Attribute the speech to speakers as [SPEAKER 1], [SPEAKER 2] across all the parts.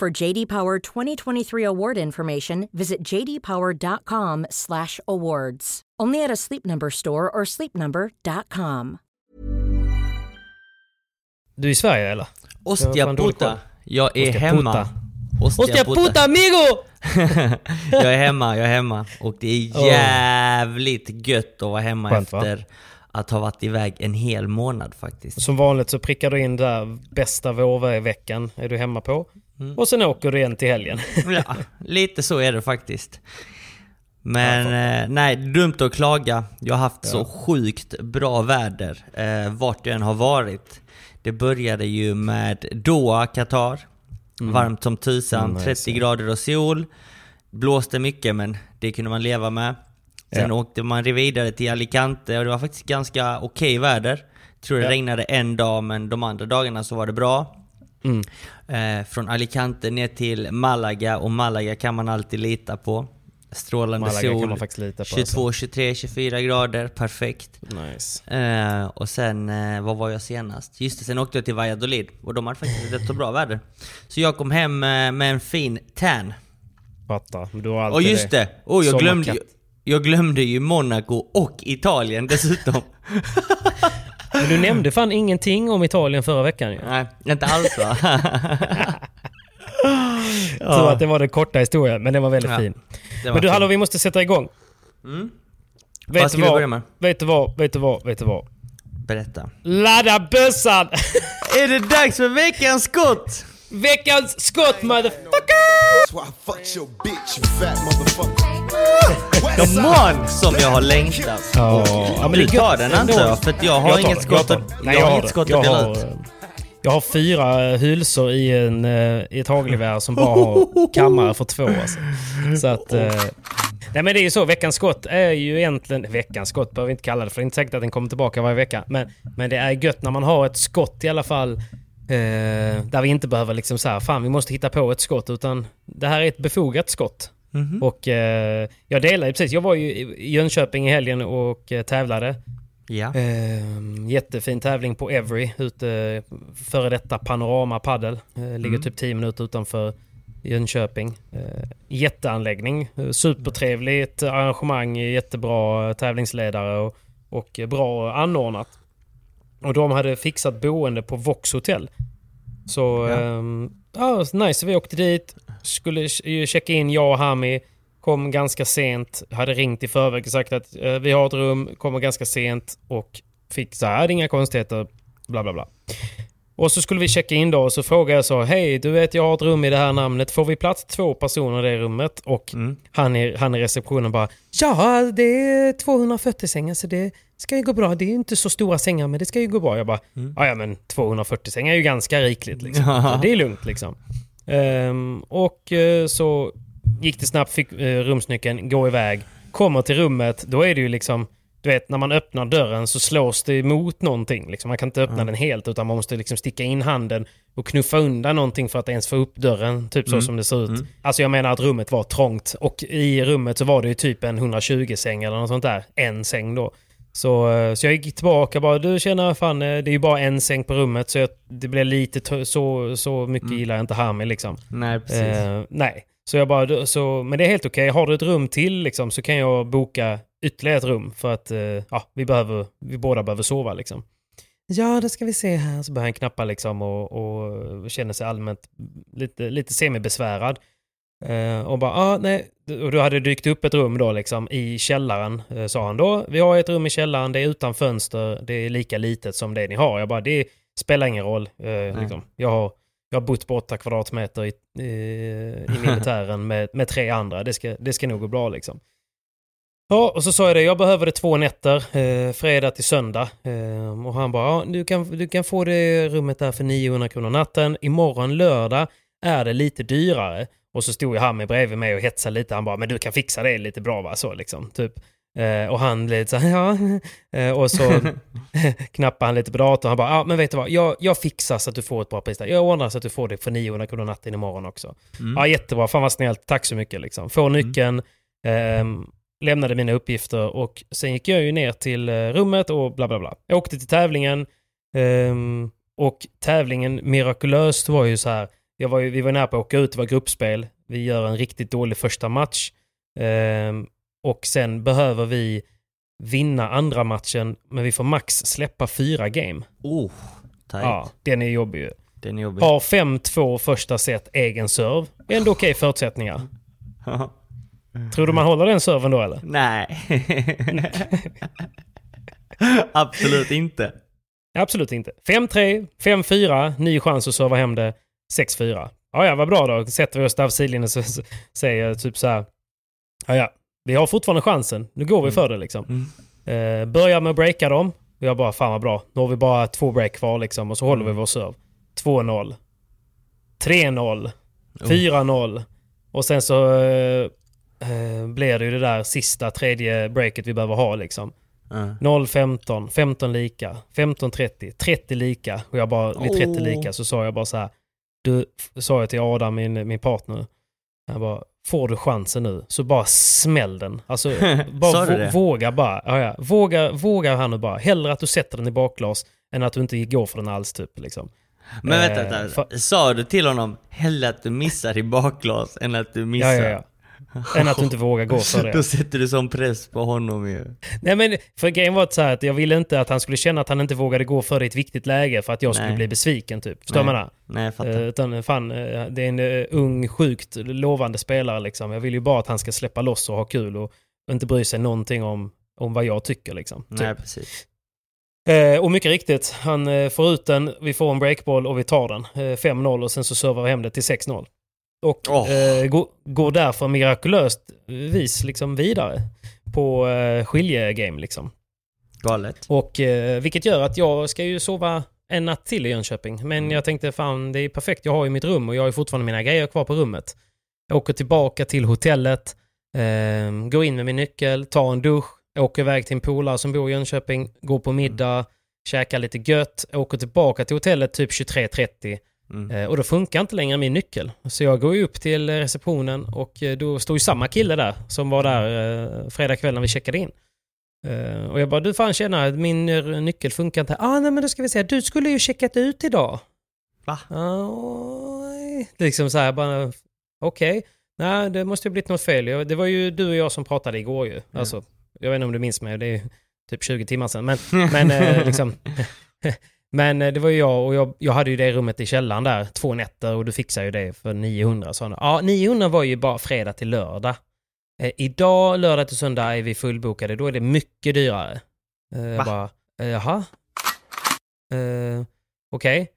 [SPEAKER 1] For JD Power 2023 award information, visit jdpower.com/awards. Only at a Sleep Number store or sleepnumber.com.
[SPEAKER 2] Du är i Sverige eller?
[SPEAKER 3] Ostia puta. Jag är
[SPEAKER 2] Ostia
[SPEAKER 3] hemma.
[SPEAKER 2] puta. Hostia puta amigo!
[SPEAKER 3] jag är hemma, jag är hemma. Och det är
[SPEAKER 2] Oh.
[SPEAKER 3] jävligt gött att vara hemma
[SPEAKER 2] Skönt, va?
[SPEAKER 3] Att ha varit iväg en hel månad faktiskt.
[SPEAKER 2] Som vanligt så prickar du in där bästa vårveckan är du hemma på. Och sen åker du igen till helgen.
[SPEAKER 3] Ja, lite så är det faktiskt. Men eh, nej, dumt att klaga. Jag har haft så sjukt bra väder eh, vart jag än har varit. Det började ju med Doha, Qatar. Varmt som tusan,
[SPEAKER 2] Mm, nice,
[SPEAKER 3] 30
[SPEAKER 2] ja.
[SPEAKER 3] grader och sol. Blåste mycket men det kunde man leva med. Sen
[SPEAKER 2] Ja.
[SPEAKER 3] åkte man vidare till Alicante och det var faktiskt ganska okej väder. Tror det
[SPEAKER 2] Ja.
[SPEAKER 3] regnade en dag men de andra dagarna så var det bra.
[SPEAKER 2] Mm.
[SPEAKER 3] Eh, från Alicante ner till Malaga och Malaga kan man alltid lita på. Strålande
[SPEAKER 2] Malaga
[SPEAKER 3] sol,
[SPEAKER 2] man faktiskt lita på,
[SPEAKER 3] 22, 23, 24 grader, perfekt.
[SPEAKER 2] Nice.
[SPEAKER 3] Eh, och sen, eh, vad var jag senast? Just det, sen åkte jag till Valladolid och de hade faktiskt rätt så bra väder. Så jag kom hem eh, med en fin tan.
[SPEAKER 2] Fattar. Du har alltid
[SPEAKER 3] Och just det! Oh, jag, glömde. Jag glömde ju Monaco och Italien dessutom.
[SPEAKER 2] Men du nämnde fan ingenting om Italien förra veckan ju.
[SPEAKER 3] Nej, inte alls va?
[SPEAKER 2] Tur att det var den korta historien, men den var väldigt
[SPEAKER 3] Ja,
[SPEAKER 2] fin.
[SPEAKER 3] Var
[SPEAKER 2] Men du hallå, vi måste sätta igång.
[SPEAKER 3] Mm.
[SPEAKER 2] Vet
[SPEAKER 3] Vad ska
[SPEAKER 2] du
[SPEAKER 3] vi
[SPEAKER 2] vad?
[SPEAKER 3] börja med?
[SPEAKER 2] Vet du vad? Vet du vad? Vet du vad?
[SPEAKER 3] Berätta.
[SPEAKER 2] Ladda bössan!
[SPEAKER 3] Är det dags för veckans skott?
[SPEAKER 2] Veckans skott motherfucker!
[SPEAKER 3] Come! Som jag har längtat.
[SPEAKER 2] Ja, ja, men det
[SPEAKER 3] Du tar den jag, för jag har
[SPEAKER 2] Jag
[SPEAKER 3] inget skott att, dela ut.
[SPEAKER 2] eh, Jag har fyra eh, hylsor i, en, eh, i ett hagelgevär som bara har kammare för två. Alltså. Så att... eh, Nej men det är ju så, veckans skott är ju egentligen... Veckans skott behöver vi inte kalla det för det är inte säkert att den kommer tillbaka varje vecka. Men, men det är gött när man har ett skott i alla fall. Eh, där vi inte behöver liksom så här, fan vi måste hitta på ett skott. Utan det här är ett befogat skott.
[SPEAKER 3] Mhm.
[SPEAKER 2] Och eh, jag delar ju precis, jag var ju i Jönköping i helgen och eh, tävlade.
[SPEAKER 3] Ja.
[SPEAKER 2] Eh, jättefin tävling på Every, ute före detta Panorama Padel. Eh, ligger typ 10 minuter utanför Jönköping. Eh, jätteanläggning, eh, supertrevligt arrangemang, jättebra tävlingsledare och, och bra anordnat. Och de hade fixat boende på Vox Hotel. Så
[SPEAKER 3] Ja.
[SPEAKER 2] ehm, ja, nice. Vi åkte dit, skulle ch- checka in, jag och Hami. Kom ganska sent, hade ringt i förväg och sagt att eh, vi har ett rum, kommer ganska sent och fick så här, "Det är inga konstigheter, bla bla bla. Och så skulle vi checka in då och så frågade jag så, hej du vet jag har ett rum i det här namnet, får vi plats två personer i det rummet? Och
[SPEAKER 3] Mm.
[SPEAKER 2] han, i, han i receptionen bara, ja det är 240 sängar så det ska ju gå bra. Det är ju inte så stora sängar men det ska ju gå bra. Jag bara, ja ja men 240 sängar är ju ganska rikligt liksom. Så det är lugnt liksom. Ehm, och eh, så gick det snabbt, fick uh, rumsnyckeln, gå iväg. Kommer till rummet, då är det ju liksom du vet, när man öppnar dörren så slås det emot någonting. Liksom. Man kan inte öppna den helt utan man måste liksom sticka in handen och knuffa undan någonting för att ens få upp dörren. Typ så som det ser ut. Alltså jag menar att rummet var trångt. Och i rummet så var det ju typ en 120-säng eller något sånt där. En säng då. Så, eh, så jag gick tillbaka bara, du känner fan, eh, det är ju bara en säng på rummet så jag, det blev lite, så, så mycket gillar jag inte Harmy liksom.
[SPEAKER 3] Nej, precis.
[SPEAKER 2] Eh, nej. Så jag bara, så, men det är helt okej. Har du ett rum till liksom, så kan jag boka ytterligare ett rum för att eh, ja, vi, behöver, vi båda behöver sova. Liksom. Ja, det ska vi se här. Så börjar han knappa liksom, och, och känner sig allmänt lite, lite semibesvärad. Eh, och bara, ah, nej. Och då hade det dykt upp ett rum då liksom i källaren, eh, sa han då. Vi har ett rum i källaren, det är utan fönster, det är lika litet som det ni har. Jag bara, det spelar ingen roll. Eh, liksom. jag, har, jag har bott på åtta kvadratmeter i, eh, i militären med, med tre andra. Det ska, det ska nog gå bra liksom. Ja, och så sa jag det, jag behöver det två nätter, eh, fredag till söndag. Eh, och han bara, ja, du, kan, du kan få det rummet där för 900 kronor natten. Imorgon lördag är det lite dyrare. Och så stod ju han med bredvid mig och hetsade lite. Han bara, men du kan fixa det lite bra va? Så liksom, typ. Eh, och han lite så ja. Eh, och så knappade han lite på datorn. Han bara, ja men vet du vad, jag, jag fixar så att du får ett bra pris där. Jag ordnar så att du får det för 900 kronor natten imorgon också. Ja, jättebra, fan vad snällt, tack så mycket liksom. Får nyckeln, ehm, lämnade mina uppgifter och sen gick jag ju ner till eh, rummet och bla bla bla. Jag åkte till tävlingen ehm, och tävlingen mirakulöst var ju så här. Jag var vi var nära på att åka ut, det var gruppspel. Vi gör en riktigt dålig första match. Ehm, och sen behöver vi vinna andra matchen, men vi får max släppa fyra game.
[SPEAKER 3] Oh, tight.
[SPEAKER 2] Ja, den är jobbig ju.
[SPEAKER 3] Den är jobbig.
[SPEAKER 2] Har 5-2 första set, egen serve. Ändå okej förutsättningar. Tror du man håller den serven då eller?
[SPEAKER 3] Nej. Absolut inte.
[SPEAKER 2] Absolut inte. 5-3, 5-4, ny chans att serva hem det. 6-4. Ja, ja, vad bra då. Sätter vi oss där sidlinjen och så så säger jag typ så här. Ja, ja, vi har fortfarande chansen. Nu går vi för det liksom. Eh, börjar med att breaka dem. Jag bara, fan vad bra. Nu har vi bara två break kvar liksom. Och så håller vi vår serve. 2-0. 3-0. 4-0. Och sen så eh, eh, blir det ju det där sista tredje breaket vi behöver ha liksom.
[SPEAKER 3] Ja.
[SPEAKER 2] 0-15, 15 lika, 15-30, 30 lika. Och jag bara, vid 30
[SPEAKER 3] Åh.
[SPEAKER 2] lika så sa jag bara så här. Du, sa jag till Adam, min, min partner. Jag bara, får du chansen nu så bara smäll den. Alltså, bara våga bara. Ja, ja. Våga, våga här nu bara. Hellre att du sätter den i bakglas än att du inte går för den alls typ. Liksom.
[SPEAKER 3] Men vänta,
[SPEAKER 2] Eh, för-
[SPEAKER 3] Sa du till honom hellre att du missar i bakglas än att du missar?
[SPEAKER 2] Ja, ja, ja. Än att du inte vågar gå för det.
[SPEAKER 3] Då sätter du sån press på honom ju.
[SPEAKER 2] Nej men för grejen var så här att jag ville inte att han skulle känna att han inte vågade gå för det i ett viktigt läge för att jag skulle
[SPEAKER 3] Nej.
[SPEAKER 2] bli besviken typ. Förstår du vad jag menar?
[SPEAKER 3] Nej, jag fattar.
[SPEAKER 2] Eh, utan fan, eh, det är en eh, ung, sjukt lovande spelare liksom. Jag vill ju bara att han ska släppa loss och ha kul och inte bry sig någonting om, om vad jag tycker liksom. Typ.
[SPEAKER 3] Nej, precis.
[SPEAKER 2] Eh, och mycket riktigt, han eh, får ut den, vi får en breakboll och vi tar den. Eh, 5-0 och sen så servar vi hem det till 6-0. Och
[SPEAKER 3] Åh.
[SPEAKER 2] eh, går, går därför mirakulöst vis liksom vidare på eh, skiljegame liksom.
[SPEAKER 3] Galet.
[SPEAKER 2] Och eh, vilket gör att jag ska ju sova en natt till i Jönköping. Men jag tänkte fan det är perfekt, jag har ju mitt rum och jag har ju fortfarande mina grejer kvar på rummet. Jag åker tillbaka till hotellet, eh, går in med min nyckel, tar en dusch, åker iväg till en polare som bor i Jönköping, går på middag, käkar lite gött, åker tillbaka till hotellet typ 23.30
[SPEAKER 3] Mm.
[SPEAKER 2] Eh, och då funkar inte längre min nyckel. Så jag går upp till eh, receptionen och eh, då står ju samma kille där som var där fredag kväll när vi checkade in. Och jag bara, du fan tjena, min nyckel funkar inte. Ah, nej men då ska vi se, du skulle ju checkat ut idag.
[SPEAKER 3] Va?
[SPEAKER 2] Oj. liksom så här bara, okej. Nej, det måste ju blivit något fel. Det var ju du och jag som pratade igår ju. Alltså, jag vet inte om du minns mig, det är typ 20 timmar sedan. Men, men liksom... Men eh, det var ju jag och jag, jag hade ju det rummet i källaren där, två nätter och du fixar ju det för 900. Så han, ja, 900 var ju bara fredag till lördag. Eh, idag, lördag till söndag är vi fullbokade, då är det mycket dyrare. Eh,
[SPEAKER 3] Va?
[SPEAKER 2] bara, eh, jaha? Eh, Okej.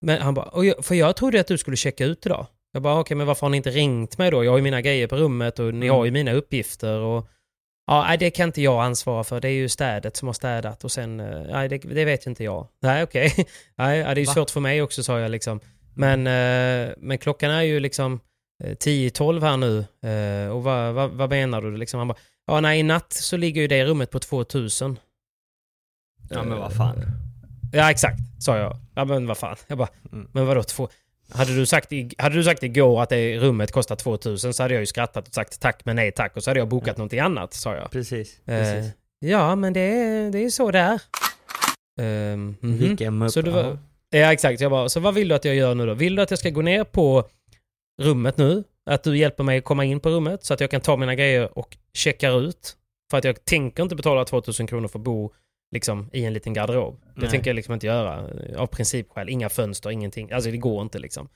[SPEAKER 2] Men han bara, "Och jag- för jag trodde att du skulle checka ut idag. Jag bara, okej men varför har ni inte ringt mig då? Jag har ju mina grejer på rummet och ni har ju mina uppgifter och Ja, nej, det kan inte jag ansvara för. Det är ju städet som har städat och sen, eh, nej, det, det vet inte jag. Nej, okej. Nej, ja, det är ju
[SPEAKER 3] Va?
[SPEAKER 2] svårt för mig också, sa jag liksom. Men, eh, men klockan är ju liksom eh, 10-12 här nu. Eh, och vad, vad, vad menar du? Liksom, han bara, ja nej i natt så ligger ju det rummet på 2000.
[SPEAKER 3] Ja men vad fan.
[SPEAKER 2] Ja exakt, sa jag. Ja men vad fan. Jag bara,
[SPEAKER 3] Mm.
[SPEAKER 2] men vadå två... Hade du, sagt, i- hade du sagt igår att det rummet kostar 2000 så hade jag ju skrattat och sagt tack men nej tack och så hade jag bokat någonting annat, sa jag.
[SPEAKER 3] Precis.
[SPEAKER 2] Eh,
[SPEAKER 3] precis.
[SPEAKER 2] ja men det är, det är så det är. Ehm, mhm.
[SPEAKER 3] Vilken mupp.
[SPEAKER 2] Så det var, ja exakt, jag bara, så vad vill du att jag gör nu då? Vill du att jag ska gå ner på rummet nu? Att du hjälper mig att komma in på rummet så att jag kan ta mina grejer och checkar ut? För att jag tänker inte betala 2000 kronor för att bo liksom, i en liten garderob. Det
[SPEAKER 3] Nej.
[SPEAKER 2] tänker jag liksom inte göra. Av principskäl. Inga fönster, ingenting. Alltså det går inte liksom.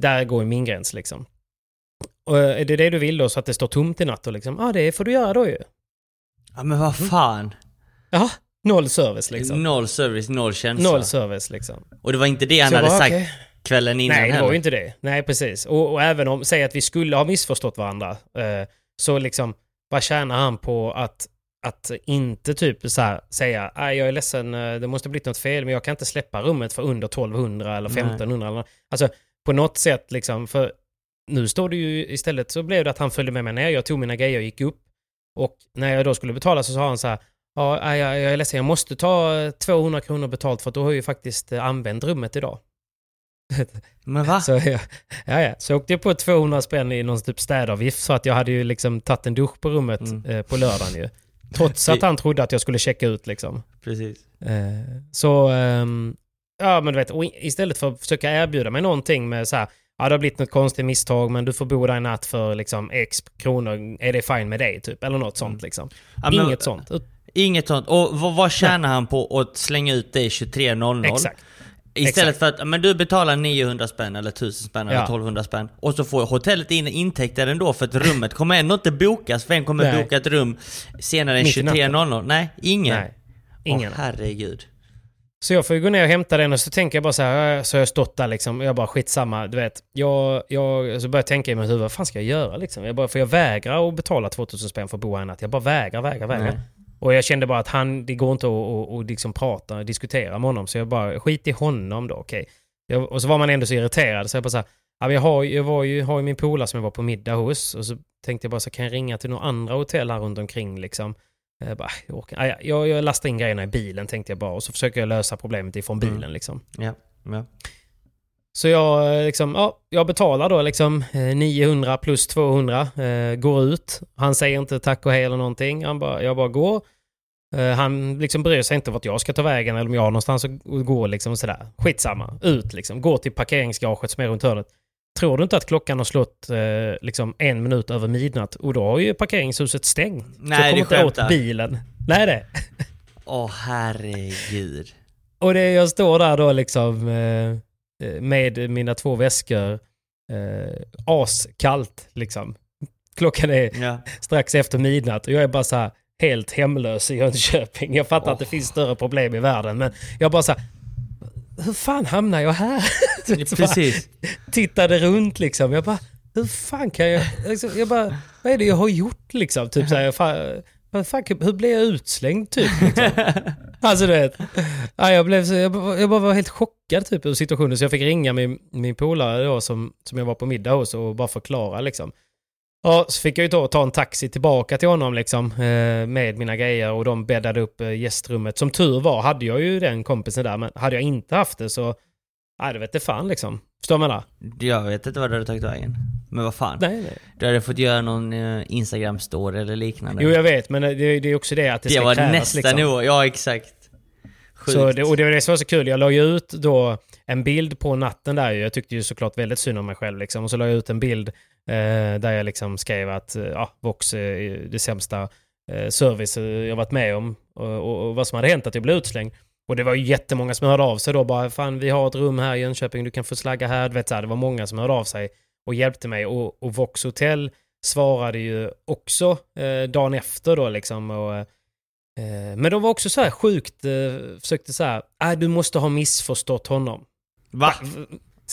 [SPEAKER 2] Där går min gräns liksom. Och eh, är det det du vill då så att det står tomt i natt och liksom? Ja, det får du göra då ju.
[SPEAKER 3] Ja men vad fan.
[SPEAKER 2] Ja, noll service liksom.
[SPEAKER 3] Noll service, noll känsla.
[SPEAKER 2] Noll service liksom.
[SPEAKER 3] Och det var inte det han
[SPEAKER 2] Så
[SPEAKER 3] hade
[SPEAKER 2] bara,
[SPEAKER 3] sagt
[SPEAKER 2] okej.
[SPEAKER 3] kvällen innan
[SPEAKER 2] Nej, det
[SPEAKER 3] heller.
[SPEAKER 2] var ju inte det. Nej, precis. Och, och även om, säg att vi skulle ha missförstått varandra, eh, så liksom, vad tjänar han på att, att inte typ så här, säga, jag är ledsen, eh, det måste blivit något fel, men jag kan inte släppa rummet för under 1200 eller
[SPEAKER 3] Nej.
[SPEAKER 2] 1500 eller Alltså, på något sätt liksom, för nu står det ju istället så blev det att han följde med mig ner, jag tog mina grejer och gick upp. Och när jag då skulle betala så sa han så här, ja, jag, jag är ledsen, jag måste ta eh, 200 kronor betalt för att du har ju faktiskt eh, använt rummet idag.
[SPEAKER 3] Men va?
[SPEAKER 2] Så, jag, ja, ja. så åkte jag på 200 spänn i någon typ städavgift så att jag hade ju liksom tagit en dusch på rummet
[SPEAKER 3] Mm.
[SPEAKER 2] eh, på lördagen ju. Trots att han trodde att jag skulle checka ut liksom.
[SPEAKER 3] Precis.
[SPEAKER 2] Eh, så, ehm, ja men du vet, istället för att försöka erbjuda mig någonting med så här, ja det har blivit något konstigt misstag men du får bo där i natt för liksom x kronor, är det fine med dig typ? Eller något sånt liksom.
[SPEAKER 3] Ja, men-
[SPEAKER 2] Inget sånt.
[SPEAKER 3] Inget sånt. Och vad, vad tjänar han på att slänga ut dig 23.00?
[SPEAKER 2] Exakt.
[SPEAKER 3] Istället
[SPEAKER 2] exakt.
[SPEAKER 3] för att men du betalar 900 spänn eller 1000 spänn eller
[SPEAKER 2] Ja.
[SPEAKER 3] 1200 spänn och så får hotellet in intäkter ändå för att rummet kommer ändå inte bokas. Vem kommer
[SPEAKER 2] Nej.
[SPEAKER 3] boka ett rum senare än
[SPEAKER 2] Mitt i natten.
[SPEAKER 3] 23.00? Nej, ingen.
[SPEAKER 2] Nej, ingen.
[SPEAKER 3] Åh, herregud.
[SPEAKER 2] Så jag får ju gå ner och hämta den och så tänker jag bara så här, så har jag stått där liksom, jag bara skitsamma, du vet. Jag, jag, så börjar jag tänka i mitt huvud, vad fan ska jag göra liksom? Jag bara, för jag vägrar att betala 2000 spänn för att bo här natt. Jag bara vägrar, vägrar, vägrar. Och jag kände bara att han, det går inte att, att, att liksom prata, diskutera med honom. Så jag bara, skit i honom då, okej. Jag, och så var man ändå så irriterad, så jag bara så här, jag, har, jag var ju, har ju min polare som jag var på middag hos. Och så tänkte jag bara så kan jag ringa till några andra hotell här runt omkring liksom. Jag, bara, jag, jag, jag lastar in grejerna i bilen tänkte jag bara och så försöker jag lösa problemet ifrån bilen
[SPEAKER 3] Mm.
[SPEAKER 2] liksom.
[SPEAKER 3] Ja, ja.
[SPEAKER 2] Så jag, eh, liksom, ja, jag betalar då liksom eh, 900 plus 200, eh, går ut. Han säger inte tack och hej eller någonting. Han bara, jag bara går. Eh, han liksom bryr sig inte vart jag ska ta vägen eller om jag har någonstans att gå liksom sådär. Skitsamma, ut liksom. Går till parkeringsgaraget som är runt hörnet. Tror du inte att klockan har slått eh, liksom en minut över midnatt och då har ju parkeringshuset stängt. så
[SPEAKER 3] Nej,
[SPEAKER 2] jag
[SPEAKER 3] du
[SPEAKER 2] kommer inte åt bilen. Nej det.
[SPEAKER 3] Åh herregud.
[SPEAKER 2] Och det, jag står där då liksom eh, eh, med mina två väskor. Eh, askallt liksom. Klockan är
[SPEAKER 3] Ja.
[SPEAKER 2] strax efter midnatt och jag är bara så här helt hemlös i Jönköping. Jag fattar att det finsk större problem i världen men jag bara så här, hur fan hamnar jag här? Så bara
[SPEAKER 3] Precis.
[SPEAKER 2] Tittade runt liksom. Jag bara, hur fan kan jag... Liksom, jag bara, vad är det jag har gjort liksom? Typ så här, fan, vad fan, hur blev jag utslängd typ? Liksom? Alltså du vet. Ja, jag, blev så, jag, bara- jag bara var helt chockad typ ur situationen så jag fick ringa min, min polare då som, som jag var på middag hos och bara förklara liksom. Ja, så fick jag ju då ta en taxi tillbaka till honom liksom eh, med mina grejer och de bäddade upp eh, gästrummet. Som tur var hade jag ju den kompisen där men hade jag inte haft det så, nej det vet det fan liksom. Förstår du vad jag menar?
[SPEAKER 3] Jag vet inte vad du hade tagit vägen. Men vad fan.
[SPEAKER 2] Nej, nej.
[SPEAKER 3] Du hade fått göra någon eh, Instagram-story eller liknande.
[SPEAKER 2] Jo jag vet men det, det är också det att det,
[SPEAKER 3] det
[SPEAKER 2] ska
[SPEAKER 3] var
[SPEAKER 2] krävas
[SPEAKER 3] nästa
[SPEAKER 2] liksom.
[SPEAKER 3] nivå, ja exakt. Sjukt.
[SPEAKER 2] Så det, och det var det som var så kul. Jag la ju ut då en bild på natten där. Jag tyckte ju såklart väldigt synd om mig själv. Liksom. Och så la jag ut en bild där jag liksom skrev att eh, ja, Vox är det sämsta eh, service eh, jag varit med om. Och, och, och vad som hade hänt att jag blev utslängd. Och det var ju jättemånga som hörde av sig då. Bara, fan vi har ett rum här i Jönköping, du kan få slagga här. Du vet, så här, det var många som hörde av sig och hjälpte mig. Och, och Vox Hotel svarade ju också eh, dagen efter då liksom. Och, eh, men de var också så här sjukt, eh, försökte så här, äh, du måste ha missförstått honom.
[SPEAKER 3] Va?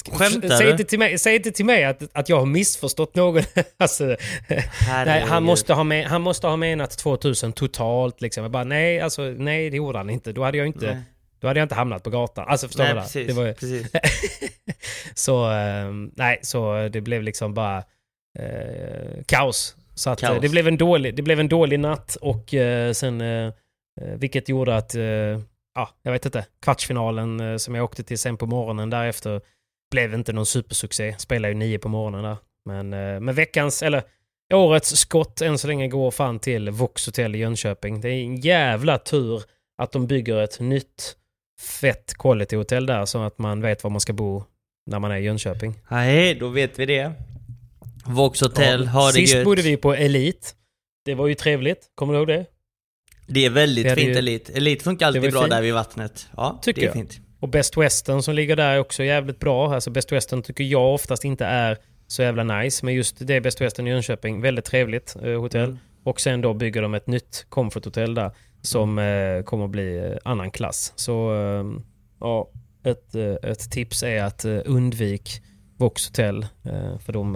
[SPEAKER 2] Sk-
[SPEAKER 3] Skämtar
[SPEAKER 2] säg inte till mig, säg inte till mig att, att jag har missförstått någon. alltså, nej, han, måste ha med, han måste ha menat 2000 totalt. Liksom. Jag bara, nej, alltså, nej, det gjorde han inte. Då hade jag inte,
[SPEAKER 3] Nej.
[SPEAKER 2] då hade jag inte hamnat på gatan. Alltså, förstår
[SPEAKER 3] Nej,
[SPEAKER 2] du?
[SPEAKER 3] precis.
[SPEAKER 2] Det var,
[SPEAKER 3] precis.
[SPEAKER 2] så, eh, nej, så det blev liksom bara eh, kaos. Så att, eh,
[SPEAKER 3] Kaos.
[SPEAKER 2] det, blev en dålig, det blev en dålig natt och eh, sen... Eh, eh, vilket gjorde att, eh, ja, jag vet inte, kvartsfinalen som jag åkte till sen på morgonen därefter blev inte någon supersuccé. Spelade ju nio på morgonen där. Men, eh, men veckans, eller årets skott än så länge går fan till Vox Hotel i Jönköping. Det är en jävla tur att de bygger ett nytt fett quality-hotell där så att man vet var man ska bo när man är i Jönköping.
[SPEAKER 3] Nej, då vet vi det. Vox Hotel, ha det
[SPEAKER 2] Sist
[SPEAKER 3] gött.
[SPEAKER 2] bodde vi på Elite. Det var ju trevligt. Kommer du ihåg det?
[SPEAKER 3] Det är väldigt
[SPEAKER 2] hade
[SPEAKER 3] fint
[SPEAKER 2] ju-
[SPEAKER 3] Elit. Elit funkar
[SPEAKER 2] Det
[SPEAKER 3] alltid bra
[SPEAKER 2] fint.
[SPEAKER 3] där vid vattnet. Ja,
[SPEAKER 2] Tycker
[SPEAKER 3] det är
[SPEAKER 2] jag.
[SPEAKER 3] fint.
[SPEAKER 2] Och Best Western som ligger där är också jävligt bra. Alltså Best Western tycker jag oftast inte är så jävla nice. Men just det Best Western i Jönköping, väldigt trevligt eh, hotell.
[SPEAKER 3] Mm.
[SPEAKER 2] Och sen då bygger de ett nytt Comfort Hotel där som eh, kommer att bli eh, annan klass. Så eh, ja, ett, eh, ett tips är att eh, undvik Vox Hotel för de,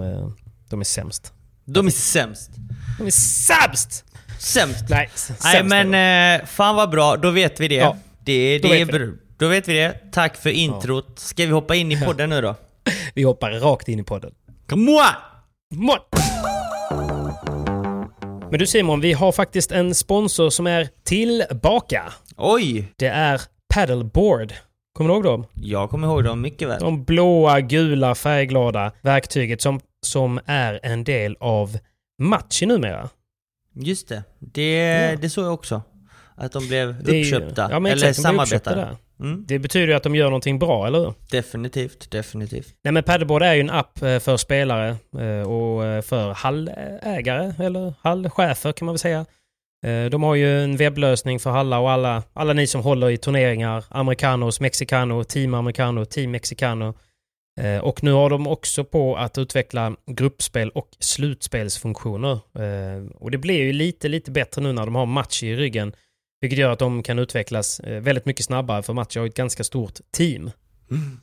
[SPEAKER 2] de är sämst.
[SPEAKER 3] De är sämst.
[SPEAKER 2] De är sämst!
[SPEAKER 3] Sämst.
[SPEAKER 2] Nej,
[SPEAKER 3] Nej
[SPEAKER 2] sämst de.
[SPEAKER 3] men fan vad bra, då vet vi det.
[SPEAKER 2] Ja,
[SPEAKER 3] det, det är
[SPEAKER 2] vet vi
[SPEAKER 3] br- Då vet vi det. Tack för introt. Ska vi hoppa in i podden nu då?
[SPEAKER 2] Vi hoppar rakt in i podden.
[SPEAKER 3] Come on!
[SPEAKER 2] Mål! Men du Simon, vi har faktiskt en sponsor som är tillbaka.
[SPEAKER 3] Oj!
[SPEAKER 2] Det är Paddleboard. Kommer du ihåg dem?
[SPEAKER 3] Jag kommer ihåg dem mycket väl.
[SPEAKER 2] De blåa, gula, färgglada verktyget som, som är en del av Matchi numera.
[SPEAKER 3] Just det. Det,
[SPEAKER 2] Ja.
[SPEAKER 3] det såg jag också. Att de blev
[SPEAKER 2] Det är ju-
[SPEAKER 3] uppköpta.
[SPEAKER 2] ja,
[SPEAKER 3] eller
[SPEAKER 2] uppköpta
[SPEAKER 3] samarbetade. Mm,
[SPEAKER 2] Det betyder ju att de gör någonting bra, eller hur?
[SPEAKER 3] definitivt, definitivt.
[SPEAKER 2] Nej men Paddleboard är ju en app eh, för spelare eh, och eh, för hallägare, eller hallchefer kan man väl säga. De har ju en webblösning för hallar och alla, alla ni som håller i turneringar. Americanos, Mexicano, Team Americano, Team Mexicano. Och nu har de också på att utveckla gruppspel och slutspelsfunktioner. Och det blir ju lite, lite bättre nu när de har match i ryggen. Vilket gör att de kan utvecklas eh, väldigt mycket snabbare för match har ett ganska stort team.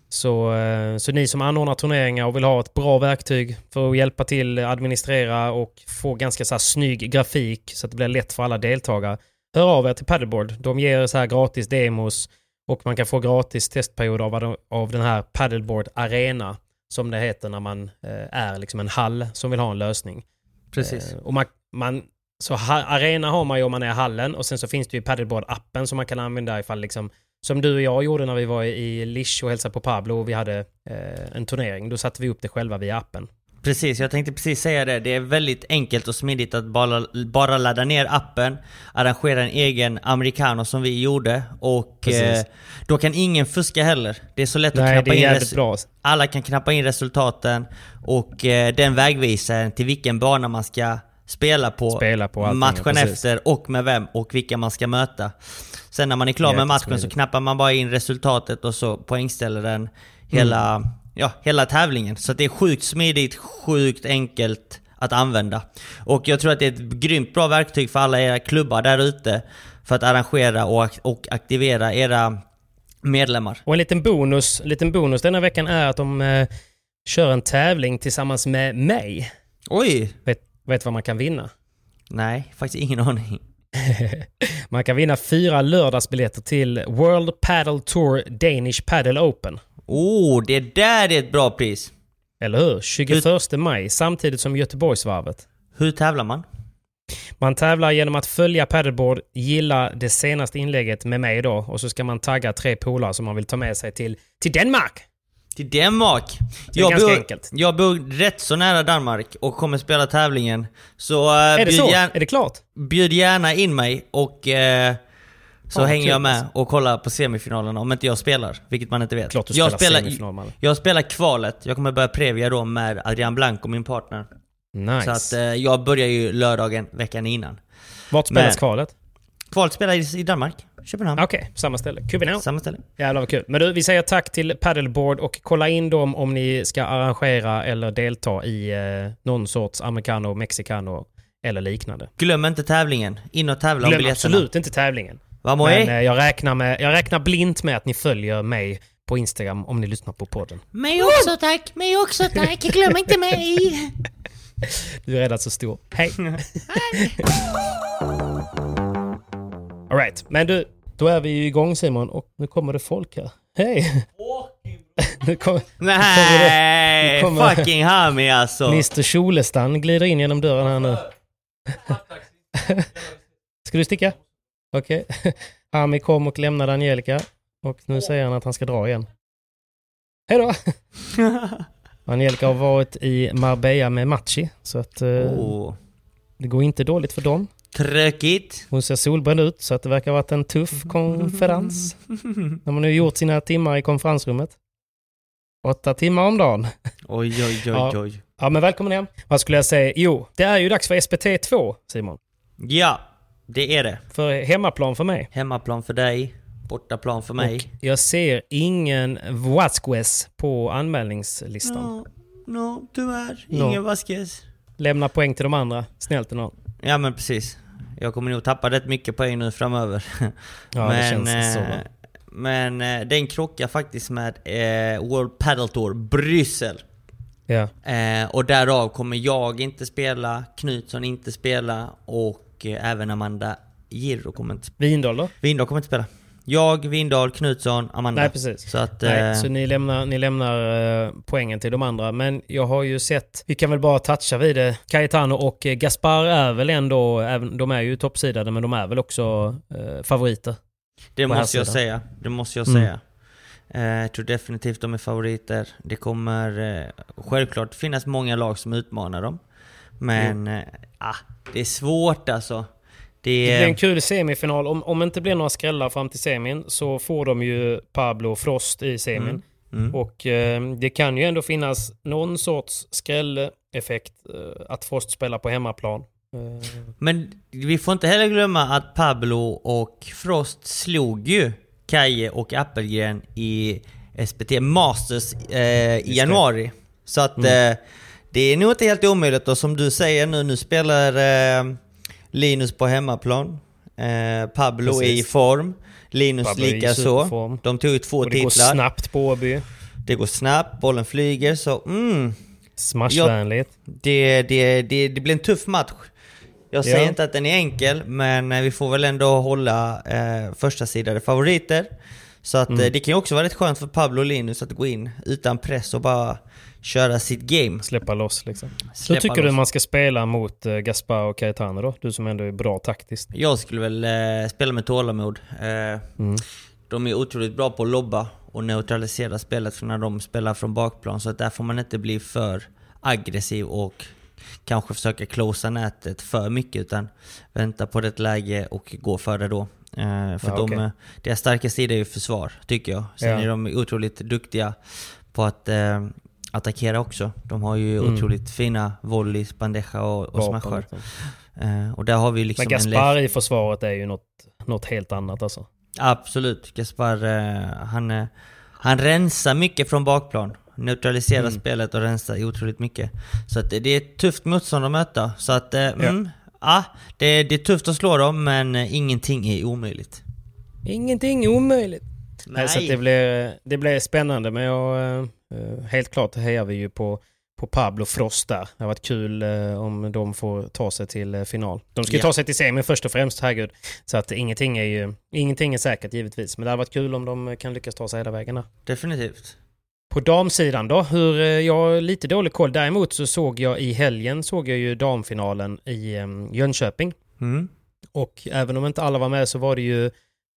[SPEAKER 2] Så, eh, så ni som anordnar turneringar och vill ha ett bra verktyg för att hjälpa till administrera och få ganska så här snygg grafik så att det blir lätt för alla deltagare. Hör av er till Paddleboard. De ger så här gratis demos och man kan få gratis testperioder av, av den här Paddleboard Arena som det heter när man eh, är liksom en hall som vill ha en lösning.
[SPEAKER 3] Precis.
[SPEAKER 2] Och man, man, så arena har man ju om man är i hallen och sen så finns det ju Paddleboard-appen som man kan använda ifall liksom som du och jag gjorde när vi var i Lish och hälsade på Pablo och vi hade eh, en turnering. Då satte vi upp det själva via appen.
[SPEAKER 3] Precis, jag tänkte precis säga det. Det är väldigt enkelt och smidigt att bara, bara ladda ner appen, arrangera en egen americano som vi gjorde och eh, då kan ingen fuska heller. Det är så lätt att
[SPEAKER 2] Nej,
[SPEAKER 3] knappa
[SPEAKER 2] det är
[SPEAKER 3] in
[SPEAKER 2] bra.
[SPEAKER 3] Alla kan knappa in resultaten och eh, den vägvisar en till vilken bana man ska spela på,
[SPEAKER 2] Spela på allting,
[SPEAKER 3] matchen
[SPEAKER 2] precis.
[SPEAKER 3] efter och med vem och vilka man ska möta. Sen när man är klar med matchen så knappar man bara in resultatet och så poängställer den hela,
[SPEAKER 2] Mm.
[SPEAKER 3] ja, hela tävlingen. Så det är sjukt smidigt, sjukt enkelt att använda. Och jag tror att det är ett grymt bra verktyg för alla era klubbar där ute för att arrangera och, och aktivera era medlemmar.
[SPEAKER 2] Och en liten bonus, en liten bonus denna veckan är att de eh, kör en tävling tillsammans med mig.
[SPEAKER 3] Oj!
[SPEAKER 2] Vet, vet vad man kan vinna?
[SPEAKER 3] Nej, faktiskt ingen aning.
[SPEAKER 2] Man kan vinna fyra lördagsbiljetter till World Paddle Tour Danish Paddle Open.
[SPEAKER 3] Oh, det där är ett bra pris!
[SPEAKER 2] Eller hur? 21 maj, samtidigt som Göteborgsvarvet.
[SPEAKER 3] Hur tävlar man?
[SPEAKER 2] Man tävlar genom att följa paddleboard, gilla det senaste inlägget med mig då och så ska man tagga tre polare som man vill ta med sig till, till Danmark.
[SPEAKER 3] Till Danmark!
[SPEAKER 2] Det är ganska
[SPEAKER 3] bor,
[SPEAKER 2] enkelt.
[SPEAKER 3] jag bor rätt så nära Danmark och kommer spela tävlingen. Så uh,
[SPEAKER 2] Är det
[SPEAKER 3] bjud,
[SPEAKER 2] så?
[SPEAKER 3] gärna,
[SPEAKER 2] Är det klart?
[SPEAKER 3] bjud gärna in mig och eh, så
[SPEAKER 2] Ja,
[SPEAKER 3] hänger
[SPEAKER 2] kul
[SPEAKER 3] jag med
[SPEAKER 2] alltså.
[SPEAKER 3] och kollar på semifinalerna om inte jag spelar, vilket man inte vet.
[SPEAKER 2] Klart du
[SPEAKER 3] jag
[SPEAKER 2] spelar Malle.
[SPEAKER 3] Jag spelar kvalet, jag kommer börja Previa då med Adrian Blanco, min partner.
[SPEAKER 2] Nice.
[SPEAKER 3] Så att eh, jag börjar ju lördagen veckan innan.
[SPEAKER 2] Vart spelas
[SPEAKER 3] men-
[SPEAKER 2] kvalet?
[SPEAKER 3] Kvalet spelar i, i Danmark, Köpenhamn.
[SPEAKER 2] Okej, samma ställe. Kubinau.
[SPEAKER 3] Samma ställe.
[SPEAKER 2] Jävlar vad kul. Men du, vi säger tack till Paddleboard och kolla in dem om ni ska arrangera eller delta i eh, någon sorts americano, mexicano eller liknande.
[SPEAKER 3] Glöm inte tävlingen. In och tävla om
[SPEAKER 2] Glöm
[SPEAKER 3] biljetterna.
[SPEAKER 2] absolut inte tävlingen.
[SPEAKER 3] Vamos
[SPEAKER 2] Men
[SPEAKER 3] eh?
[SPEAKER 2] jag, räknar med, jag räknar blint med att ni följer mig på Instagram om ni lyssnar på podden.
[SPEAKER 4] Mig också tack, mig också tack, glöm inte mig!
[SPEAKER 2] Du är redan så stor. Hej! Alright, men du, då är vi ju igång Simon och nu kommer det folk här. Hej! nu kommer
[SPEAKER 3] Nej!
[SPEAKER 2] Nu kommer-
[SPEAKER 3] Fucking Hami alltså!
[SPEAKER 2] Mr Kjolestan glider in genom dörren här nu. Ska du sticka? Okej. Ami kom och lämnade Angelica. Och nu säger han att han ska dra igen. Hej då! Angelica har varit i Marbella med Machi. Så att eh,
[SPEAKER 3] oh,
[SPEAKER 2] det går inte dåligt för dem.
[SPEAKER 3] Tråkigt.
[SPEAKER 2] Hon ser solbränd ut så att det verkar ha varit en tuff konferens. De har nu gjort sina timmar i konferensrummet. Åtta timmar om dagen.
[SPEAKER 3] Oj, oj, oj,
[SPEAKER 2] Ja.
[SPEAKER 3] oj.
[SPEAKER 2] Ja men välkommen hem. Vad skulle jag säga? Jo, det är ju dags för SPT 2 Simon.
[SPEAKER 3] Ja, det är det.
[SPEAKER 2] För hemmaplan för mig.
[SPEAKER 3] Hemmaplan för dig, bortaplan för mig.
[SPEAKER 2] Och jag ser ingen Vasquez på anmälningslistan.
[SPEAKER 3] No, no, tyvärr.
[SPEAKER 2] No.
[SPEAKER 3] Ingen Vasquez.
[SPEAKER 2] Lämna poäng till de andra. Snällt någon.
[SPEAKER 3] Ja men precis. Jag kommer nog tappa rätt mycket poäng nu framöver.
[SPEAKER 2] Ja, det känns så.
[SPEAKER 3] eh, men eh, den krockar faktiskt med eh, World Padel Tour Bryssel.
[SPEAKER 2] Ja.
[SPEAKER 3] Eh, och därav kommer jag inte spela, Knutsson inte spela och eh, även Amanda Girro kommer inte spela.
[SPEAKER 2] Vindal då?
[SPEAKER 3] Vindahl kommer inte spela. Jag, Vindahl, Knutsson, Amanda.
[SPEAKER 2] Nej, precis.
[SPEAKER 3] Så att...
[SPEAKER 2] Nej,
[SPEAKER 3] eh,
[SPEAKER 2] så ni lämnar, ni lämnar eh, poängen till de andra. Men jag har ju sett, vi kan väl bara toucha vid det. Cayetano och eh, Gaspar är väl ändå, även, de är ju toppsidade men de är väl också favoriter.
[SPEAKER 3] Det måste jag säga. Det måste jag
[SPEAKER 2] Mm.
[SPEAKER 3] säga. Jag tror definitivt de är favoriter. Det kommer självklart finnas många lag som utmanar dem. Men eh, ah, det är svårt alltså. Det,
[SPEAKER 2] Det blir en kul semifinal. Om, om det inte blir några skrällar fram till semin så får de ju Pablo Frost i semin.
[SPEAKER 3] Mm. Mm.
[SPEAKER 2] Och eh, det kan ju ändå finnas någon sorts skrälleffekt eh, att Frost spelar på hemmaplan. Eh,
[SPEAKER 3] Men vi får inte heller glömma att Pablo och Frost slog ju Kaje och Appelgren i SPT Masters eh, i januari. Så att
[SPEAKER 2] Mm.
[SPEAKER 3] eh, det är nog inte helt omöjligt och som du säger nu, nu spelar Linus på hemmaplan. Eh, Pablo är i
[SPEAKER 2] Precis.
[SPEAKER 3] form. Linus
[SPEAKER 2] Pablo
[SPEAKER 3] lika så. De tog ut två
[SPEAKER 2] och det går
[SPEAKER 3] titlar.
[SPEAKER 2] snabbt på Åby.
[SPEAKER 3] Det går snabbt, bollen flyger så mm,
[SPEAKER 2] Smashvänligt.
[SPEAKER 3] det, det, det, det blir en tuff match. Jag säger
[SPEAKER 2] Ja.
[SPEAKER 3] inte att den är enkel, men eh, vi får väl ändå hålla eh, första sidade favoriter. Så att
[SPEAKER 2] Mm.
[SPEAKER 3] eh, det kan ju också vara rätt skönt för Pablo och Linus att gå in utan press och bara köra sitt game.
[SPEAKER 2] Släppa loss liksom.
[SPEAKER 3] Släppa
[SPEAKER 2] Hur tycker du
[SPEAKER 3] loss.
[SPEAKER 2] man ska spela mot uh, Gaspar och Cayetano då? Du som ändå är bra taktiskt.
[SPEAKER 3] Jag skulle väl eh, spela med tålamod. Eh,
[SPEAKER 2] Mm.
[SPEAKER 3] De är otroligt bra på att lobba och neutralisera spelet för när de spelar från bakplan. Så att där får man inte bli för aggressiv och kanske försöka closa nätet för mycket utan vänta på rätt läge och gå för det då. Eh, för
[SPEAKER 2] Ja,
[SPEAKER 3] de, eh, deras starka sida är ju försvar, tycker jag. Sen
[SPEAKER 2] Ja.
[SPEAKER 3] är de otroligt duktiga på att eh, attackera också. De har ju
[SPEAKER 2] Mm.
[SPEAKER 3] otroligt fina volleys, bandeja och, och smashar.
[SPEAKER 2] liksom.
[SPEAKER 3] Eh, och där har vi liksom
[SPEAKER 2] Men
[SPEAKER 3] en
[SPEAKER 2] Gaspar i försvaret är ju något, något helt annat alltså.
[SPEAKER 3] Absolut. Gaspar, eh, han, eh, han rensar mycket från bakplan. Neutraliserar
[SPEAKER 2] Mm.
[SPEAKER 3] spelet och rensar otroligt mycket. Så att det är ett tufft motstånd att möta. Så att, eh, mm, ja, det, det är tufft att slå dem, men ingenting är omöjligt.
[SPEAKER 2] Ingenting är omöjligt. Nej. Så att det, blir, det blir spännande men jag, eh, eh, helt klart hejar vi ju på, på Pablo Frost där. Det har varit kul eh, om de får ta sig till final. De ska ju
[SPEAKER 3] Ja.
[SPEAKER 2] ta sig till semi först och främst, herregud. Så att ingenting är ju, ingenting är säkert givetvis. Men det hade varit kul om de kan lyckas ta sig hela vägen där.
[SPEAKER 3] Definitivt.
[SPEAKER 2] På damsidan då? Hur, eh, jag har lite dålig koll. Däremot så såg jag i helgen såg jag ju damfinalen i eh, Jönköping.
[SPEAKER 3] Mm.
[SPEAKER 2] Och även om inte alla var med så var det ju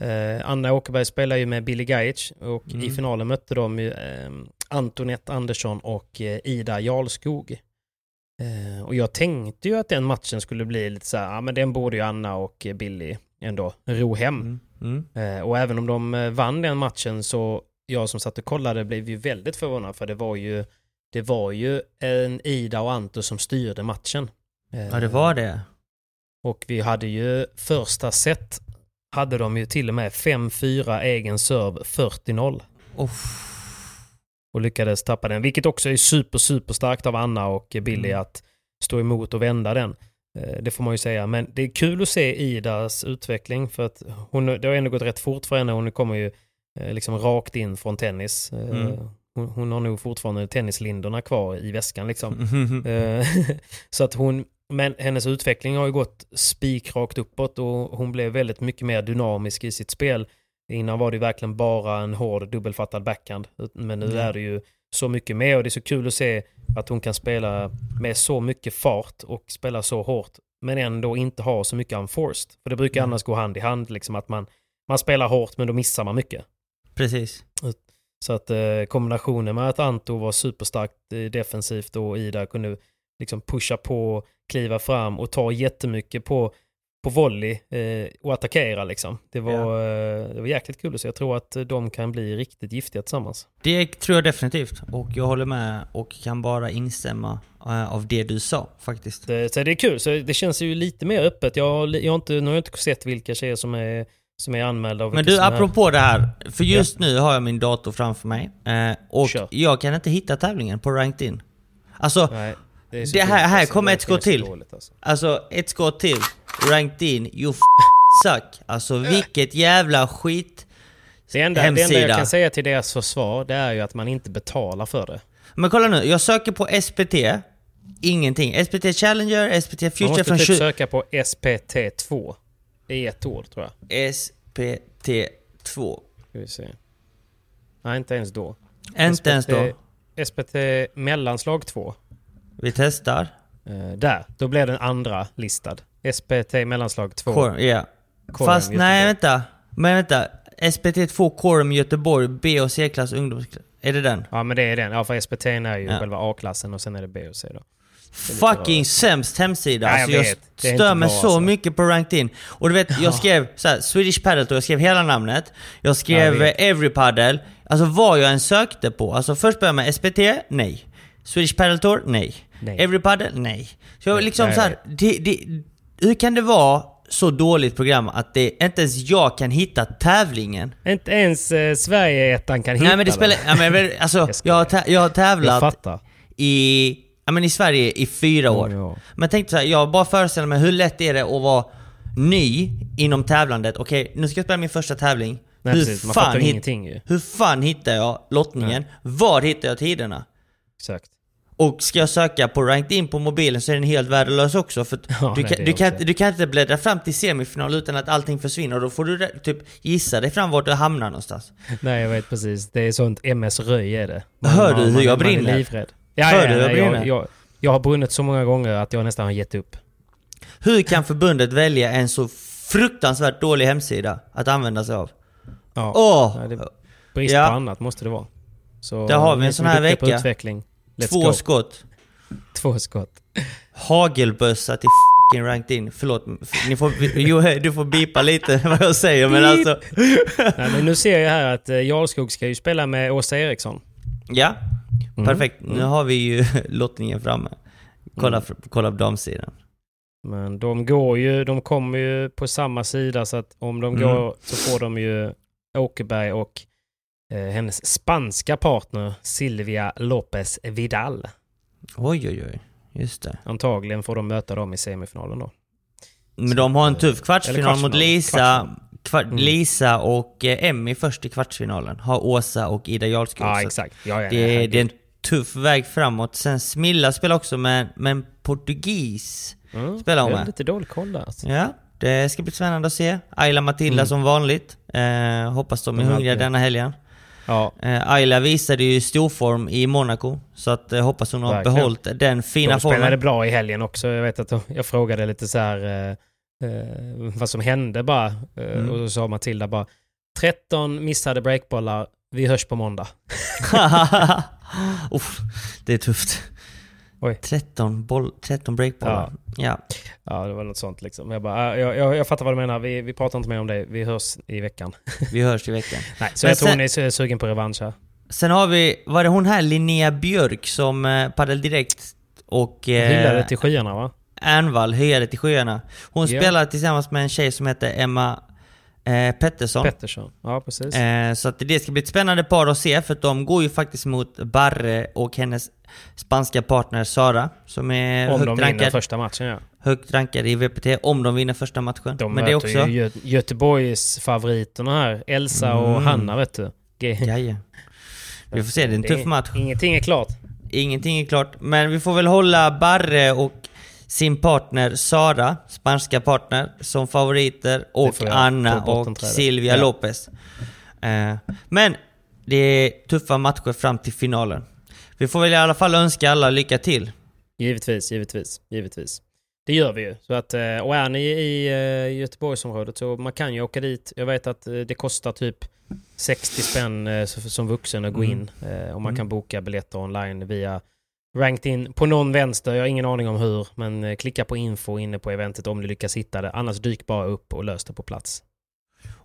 [SPEAKER 2] eh, Anna Åkerberg spelar ju med Billy Gajic och i
[SPEAKER 3] Mm.
[SPEAKER 2] finalen mötte de ju eh, Antonette Andersson och eh, Ida Jarlskog. Eh, och jag tänkte ju att den matchen skulle bli lite så här, ja men den borde ju Anna och Billy ändå ro hem.
[SPEAKER 3] Mm. Mm.
[SPEAKER 2] Eh, och även om de eh, vann den matchen så jag som satt och kollade blev ju väldigt förvånad för det var ju det var ju en Ida och Anto som styrde matchen.
[SPEAKER 3] Ja, det var det.
[SPEAKER 2] och vi hade ju första set hade de ju till och med 5-4 egen serve 40-0
[SPEAKER 3] Uff.
[SPEAKER 2] och lyckades tappa den. Vilket också är super, super starkt av Anna och Billy
[SPEAKER 3] Mm.
[SPEAKER 2] att stå emot och vända den. Eh, Det får man ju säga. Men det är kul att se Idas utveckling för att hon, det har ändå gått rätt fort för henne. Hon kommer ju liksom rakt in från tennis. Eh,
[SPEAKER 3] Mm.
[SPEAKER 2] Hon, hon har nog fortfarande tennislindorna kvar i väskan liksom.
[SPEAKER 3] Mm.
[SPEAKER 2] Eh, så att hon, men hennes utveckling har ju gått spikrakt uppåt och hon blev väldigt mycket mer dynamisk i sitt spel. Innan var det verkligen bara en hård dubbelfattad backhand. Men nu
[SPEAKER 3] Ja.
[SPEAKER 2] är det ju så mycket mer och det är så kul att se att hon kan spela med så mycket fart och spela så hårt men ändå inte ha så mycket unforced. För det brukar
[SPEAKER 3] Mm.
[SPEAKER 2] annars gå hand i hand, liksom att man, man spelar hårt men då missar man mycket.
[SPEAKER 3] Precis.
[SPEAKER 2] Så att eh, kombinationen med att Anto var superstarkt eh, defensivt och Ida kunde liksom pusha på, kliva fram och ta jättemycket på, på volley eh, och attackera liksom. Det var, eh, det var jäkligt kul så jag tror att de kan bli riktigt giftiga tillsammans.
[SPEAKER 3] Det tror jag definitivt. Och jag håller med och kan bara instämma av det du sa faktiskt.
[SPEAKER 2] Det, så det är kul, så det känns ju lite mer öppet. Jag, jag har inte, nu har jag inte sett vilka tjejer som är, som är anmälda. Och
[SPEAKER 3] Men du,
[SPEAKER 2] som är-
[SPEAKER 3] apropå det här. För just nu har jag min dator framför mig. Eh, och
[SPEAKER 2] Kör.
[SPEAKER 3] jag kan inte hitta tävlingen på Ranked In. Alltså,
[SPEAKER 2] Nej, det,
[SPEAKER 3] Det här-
[SPEAKER 2] dumt,
[SPEAKER 3] här
[SPEAKER 2] alltså.
[SPEAKER 3] kommer ett skott till.
[SPEAKER 2] dåligt, alltså.
[SPEAKER 3] alltså ett skott till. Ranked In, you f suck. Alltså vilket jävla skit.
[SPEAKER 2] Det enda, det enda jag kan säga till deras försvar, det är ju att man inte betalar för det.
[SPEAKER 3] Men kolla nu, jag söker på SPT. Ingenting. SPT Challenger, SPT
[SPEAKER 2] Man
[SPEAKER 3] Future
[SPEAKER 2] måste
[SPEAKER 3] från
[SPEAKER 2] typ
[SPEAKER 3] 20...
[SPEAKER 2] söka på SPT2 i ett år tror jag.
[SPEAKER 3] SPT2.
[SPEAKER 2] Ska vi se. Nej, inte ens då.
[SPEAKER 3] Inte ens då.
[SPEAKER 2] SPT mellanslag 2.
[SPEAKER 3] Vi testar.
[SPEAKER 2] Eh, där, då blev den andra listad. SPT mellanslag 2.
[SPEAKER 3] Quorum, ja.
[SPEAKER 2] Quorum
[SPEAKER 3] Fast nej,
[SPEAKER 2] Göteborg.
[SPEAKER 3] vänta. Men vänta. SPT2 Quorum Göteborg B och C-klass ungdomsklass. Är det den?
[SPEAKER 2] Ja men det är den. Ja för SPT är ju
[SPEAKER 3] Ja.
[SPEAKER 2] själva A-klassen och sen är det B och C då.
[SPEAKER 3] Fucking sämst hemsida.
[SPEAKER 2] Ja, jag
[SPEAKER 3] alltså, jag
[SPEAKER 2] vet.
[SPEAKER 3] Stör mig
[SPEAKER 2] bra,
[SPEAKER 3] så
[SPEAKER 2] alltså.
[SPEAKER 3] mycket på Ranked In. Och du vet, jag skrev så här, Swedish Padel Tour, jag skrev hela namnet. Jag skrev
[SPEAKER 2] Jag
[SPEAKER 3] eh, Every Padel. Alltså vad jag än sökte på. Alltså först började jag med SPT, nej. Swedish Padel Tour, nej.
[SPEAKER 2] Nej.
[SPEAKER 3] Every Padel, nej. Så jag liksom
[SPEAKER 2] nej,
[SPEAKER 3] så här, det, det, hur kan det vara så dåligt program att det inte ens jag kan hitta tävlingen?
[SPEAKER 2] Inte ens eh, Sverige-ettan kan hitta
[SPEAKER 3] Nej men det spelar... Ja, men, alltså,
[SPEAKER 2] Jag
[SPEAKER 3] jag, har tä- jag har
[SPEAKER 2] Jag
[SPEAKER 3] tävlat
[SPEAKER 2] fattar.
[SPEAKER 3] i, ja, men i Sverige i fyra år.
[SPEAKER 2] Ja.
[SPEAKER 3] Men tänkte så här, jag bara föreställer mig hur lätt är det att vara ny inom tävlandet. Okej, nu ska jag spela min första tävling.
[SPEAKER 2] Nej,
[SPEAKER 3] hur,
[SPEAKER 2] precis. Man fattar
[SPEAKER 3] hit- hur fan hittar jag lottningen? Var hittar jag tiderna?
[SPEAKER 2] Exakt.
[SPEAKER 3] Och ska jag söka på ranked in på mobilen så är den helt värdelös också. För
[SPEAKER 2] Ja,
[SPEAKER 3] du,
[SPEAKER 2] nej,
[SPEAKER 3] kan, du, kan,
[SPEAKER 2] också.
[SPEAKER 3] du kan inte bläddra fram till semifinal utan att allting försvinner. Och då får du typ gissa dig fram vart du hamnar någonstans.
[SPEAKER 2] Nej jag vet precis. Det är sånt MS-röj är det.
[SPEAKER 3] Hör du hur jag
[SPEAKER 2] Man
[SPEAKER 3] brinner?
[SPEAKER 2] Ja,
[SPEAKER 3] Hör
[SPEAKER 2] ja,
[SPEAKER 3] du hur jag
[SPEAKER 2] jag, jag, jag har brunnit så många gånger att jag nästan har gett upp.
[SPEAKER 3] Hur kan förbundet välja en så fruktansvärt dålig hemsida att använda sig av?
[SPEAKER 2] Ja. Det- Brist
[SPEAKER 3] Ja.
[SPEAKER 2] på annat måste det vara. Så,
[SPEAKER 3] Där har vi en sån
[SPEAKER 2] är
[SPEAKER 3] här vecka. Två
[SPEAKER 2] go.
[SPEAKER 3] skott.
[SPEAKER 2] Två skott.
[SPEAKER 3] Hagelbössa till fucking ranked in. Förlåt, ni får, jo, du får bipa lite vad jag säger men alltså...
[SPEAKER 2] Nej, men nu ser jag här att eh, Jarlskog ska ju spela med Åsa Eriksson.
[SPEAKER 3] Ja,
[SPEAKER 2] Mm.
[SPEAKER 3] perfekt. Nu har vi ju lottningen framme. Kolla, kolla på damsidan.
[SPEAKER 2] Men de går ju, de kommer ju på samma sida så att om de
[SPEAKER 3] Mm.
[SPEAKER 2] går så får de ju Åkerberg och eh, hennes spanska partner Silvia Lopez Vidal.
[SPEAKER 3] Oj oj oj, just det.
[SPEAKER 2] Antagligen får de möta dem i semifinalen då.
[SPEAKER 3] Men de har en tuff kvartsfinal mot
[SPEAKER 2] kvartsfinal.
[SPEAKER 3] Lisa,
[SPEAKER 2] Kvartsfinal.
[SPEAKER 3] kvar,
[SPEAKER 2] Mm.
[SPEAKER 3] Lisa och eh, Emmy först i kvartsfinalen. Har Åsa och Ida Jarlskog.
[SPEAKER 2] Ja, exakt. Ja, ja,
[SPEAKER 3] Det,
[SPEAKER 2] nej,
[SPEAKER 3] det är en tuff väg framåt. Sen Smilla spelar också med, med en portugis.
[SPEAKER 2] Mm,
[SPEAKER 3] spelar hon med.
[SPEAKER 2] lite dålig koll där. Alltså.
[SPEAKER 3] Ja, det ska bli spännande att se. Ayla Matilda
[SPEAKER 2] Mm.
[SPEAKER 3] som vanligt. Eh, hoppas de är
[SPEAKER 2] De är
[SPEAKER 3] hungriga denna helgen.
[SPEAKER 2] Ja,
[SPEAKER 3] Eh, Ayla visade ju storform i Monaco, så att eh, hoppas hon har
[SPEAKER 2] Verkligen.
[SPEAKER 3] behållit den fina
[SPEAKER 2] de spelade
[SPEAKER 3] formen.
[SPEAKER 2] bra i helgen också. Jag vet att de, jag frågade lite så här eh, eh, vad som hände bara. Eh,
[SPEAKER 3] Mm.
[SPEAKER 2] Och så sa Matilda bara 13 missade breakbollar. Vi hörs på måndag.
[SPEAKER 3] Uff, det är tufft.
[SPEAKER 2] Oj.
[SPEAKER 3] 13, boll, 13 breakbollar. Ja.
[SPEAKER 2] Ja, det var något sånt liksom. Jag, bara, ah, jag, jag, jag fattar vad du menar. Vi, vi pratar inte mer om det. Vi hörs i veckan.
[SPEAKER 3] vi hörs i veckan.
[SPEAKER 2] Nej, så
[SPEAKER 3] Men
[SPEAKER 2] jag tror
[SPEAKER 3] sen-
[SPEAKER 2] hon är su- sugen på revansch här.
[SPEAKER 3] Sen har vi, var det hon här Linnea Björk som eh, Padel Direkt och eh,
[SPEAKER 2] Hyllade till skyarna va?
[SPEAKER 3] Ernvall höjade till skyarna. Hon
[SPEAKER 2] Ja.
[SPEAKER 3] spelar tillsammans med en tjej som heter Emma eh, Pettersson.
[SPEAKER 2] Pettersson. Ja, precis.
[SPEAKER 3] Eh, så att det ska bli ett spännande par att se, för att de går ju faktiskt mot Barre och hennes spanska partner Sara, som är
[SPEAKER 2] om de
[SPEAKER 3] högt
[SPEAKER 2] vinner
[SPEAKER 3] rankad,
[SPEAKER 2] första matchen ja.
[SPEAKER 3] högt rankad i VPT, om de vinner första matchen.
[SPEAKER 2] De
[SPEAKER 3] Men det är
[SPEAKER 2] möter
[SPEAKER 3] också...
[SPEAKER 2] ju Gö- Göteborgs favoriterna här. Elsa och
[SPEAKER 3] Mm.
[SPEAKER 2] Hanna vet du.
[SPEAKER 3] Jaja. Vi får se, det är en tuff match.
[SPEAKER 2] Ingenting är klart.
[SPEAKER 3] Ingenting är klart, men vi får väl hålla Barre och sin partner Sara, spanska partner, som favoriter och Anna och. Silvia
[SPEAKER 2] Ja.
[SPEAKER 3] Lopez. Eh, men det är tuffa matcher fram till finalen. Vi får väl i alla fall önska alla lycka till.
[SPEAKER 2] Givetvis, givetvis, givetvis. Det gör vi ju. Så att, eh, och är ni i eh, Göteborgsområdet så man kan ju åka dit. Jag vet att det kostar typ 60 spänn som vuxen att gå
[SPEAKER 3] Mm.
[SPEAKER 2] in. eh, Och man
[SPEAKER 3] Mm.
[SPEAKER 2] kan boka biljetter online via Ranked in på någon vänster. Jag har ingen aning om hur. Men eh, klicka på info inne på eventet om du lyckas hitta det. Annars dyk bara upp och lös det på plats.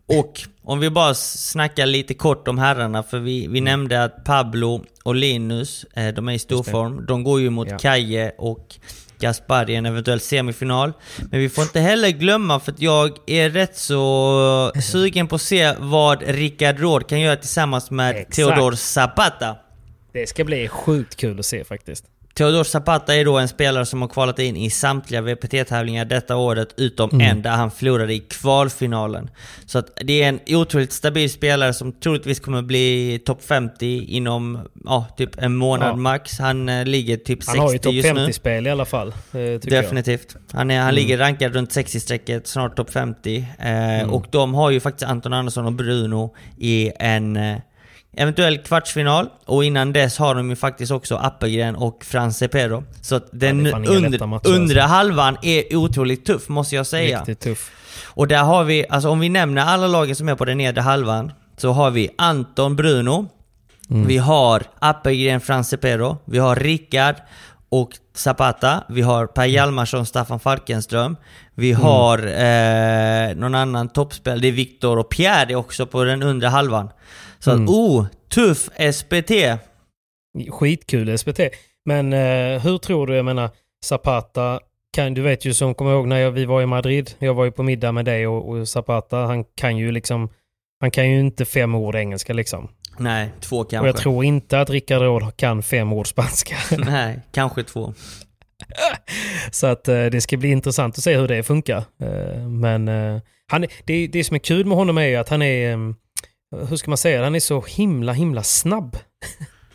[SPEAKER 3] Och om vi bara snackar lite kort om herrarna, för vi,
[SPEAKER 2] Mm.
[SPEAKER 3] vi nämnde att Pablo och Linus, eh, de är i stor
[SPEAKER 2] Just det.
[SPEAKER 3] form. De går ju mot
[SPEAKER 2] Ja.
[SPEAKER 3] Kaje och Gaspar i en eventuell semifinal. Men vi får inte heller glömma, för att jag är rätt så sugen på att se vad Rickard Råd kan göra tillsammans med
[SPEAKER 2] Exakt.
[SPEAKER 3] Theodor Zapata.
[SPEAKER 2] Det ska bli sjukt kul att se faktiskt.
[SPEAKER 3] Theodor Zapata är då en spelare som har kvalat in i samtliga VPT-tävlingar detta året, utom
[SPEAKER 2] Mm.
[SPEAKER 3] en där han förlorade i kvalfinalen. Så att det är en otroligt stabil spelare som troligtvis kommer bli topp 50 inom, ja, typ en månad
[SPEAKER 2] Ja.
[SPEAKER 3] max. Han eh, ligger typ 60
[SPEAKER 2] Han har ju topp
[SPEAKER 3] just nu.
[SPEAKER 2] 50-spel i alla fall. eh,
[SPEAKER 3] Definitivt. Han, är, han
[SPEAKER 2] Mm.
[SPEAKER 3] ligger rankad runt 60-strecket, snart topp 50. Eh,
[SPEAKER 2] Mm.
[SPEAKER 3] Och de har ju faktiskt Anton Andersson och Bruno i en eh, eventuell kvartsfinal. Och innan dess har de ju faktiskt också Appelgren och Frans Cepero. Så den under,
[SPEAKER 2] matcher, alltså.
[SPEAKER 3] undre halvan är otroligt tuff, måste jag säga.
[SPEAKER 2] Riktigt tuff.
[SPEAKER 3] Och där har vi, alltså om vi nämner alla lagen som är på den nedre halvan, så har vi Anton Bruno,
[SPEAKER 2] Mm.
[SPEAKER 3] vi har Appelgren Frans Cepero, vi har Rickard och Zapata, vi har Per
[SPEAKER 2] Mm.
[SPEAKER 3] Hjalmarsson, Staffan Falkenström, vi har eh, någon annan toppspel, det är Viktor och Pierre är också på den undre halvan. Så
[SPEAKER 2] Mm.
[SPEAKER 3] att, oh, tuff SPT!
[SPEAKER 2] Skitkul SPT. Men eh, hur tror du, jag menar, Zapata, kan, du vet ju som kommer ihåg när jag, vi var i Madrid, jag var ju på middag med dig och, och Zapata, han kan ju liksom, han kan ju inte fem ord engelska liksom.
[SPEAKER 3] Nej, två
[SPEAKER 2] Och
[SPEAKER 3] kanske.
[SPEAKER 2] jag tror inte att Rickard Råd kan fem ord spanska.
[SPEAKER 3] Nej, kanske två.
[SPEAKER 2] Så att eh, det ska bli intressant att se hur det funkar. Eh, men eh, han, det, det som är kul med honom är ju att han är, eh, hur ska man säga, han är så himla himla snabb.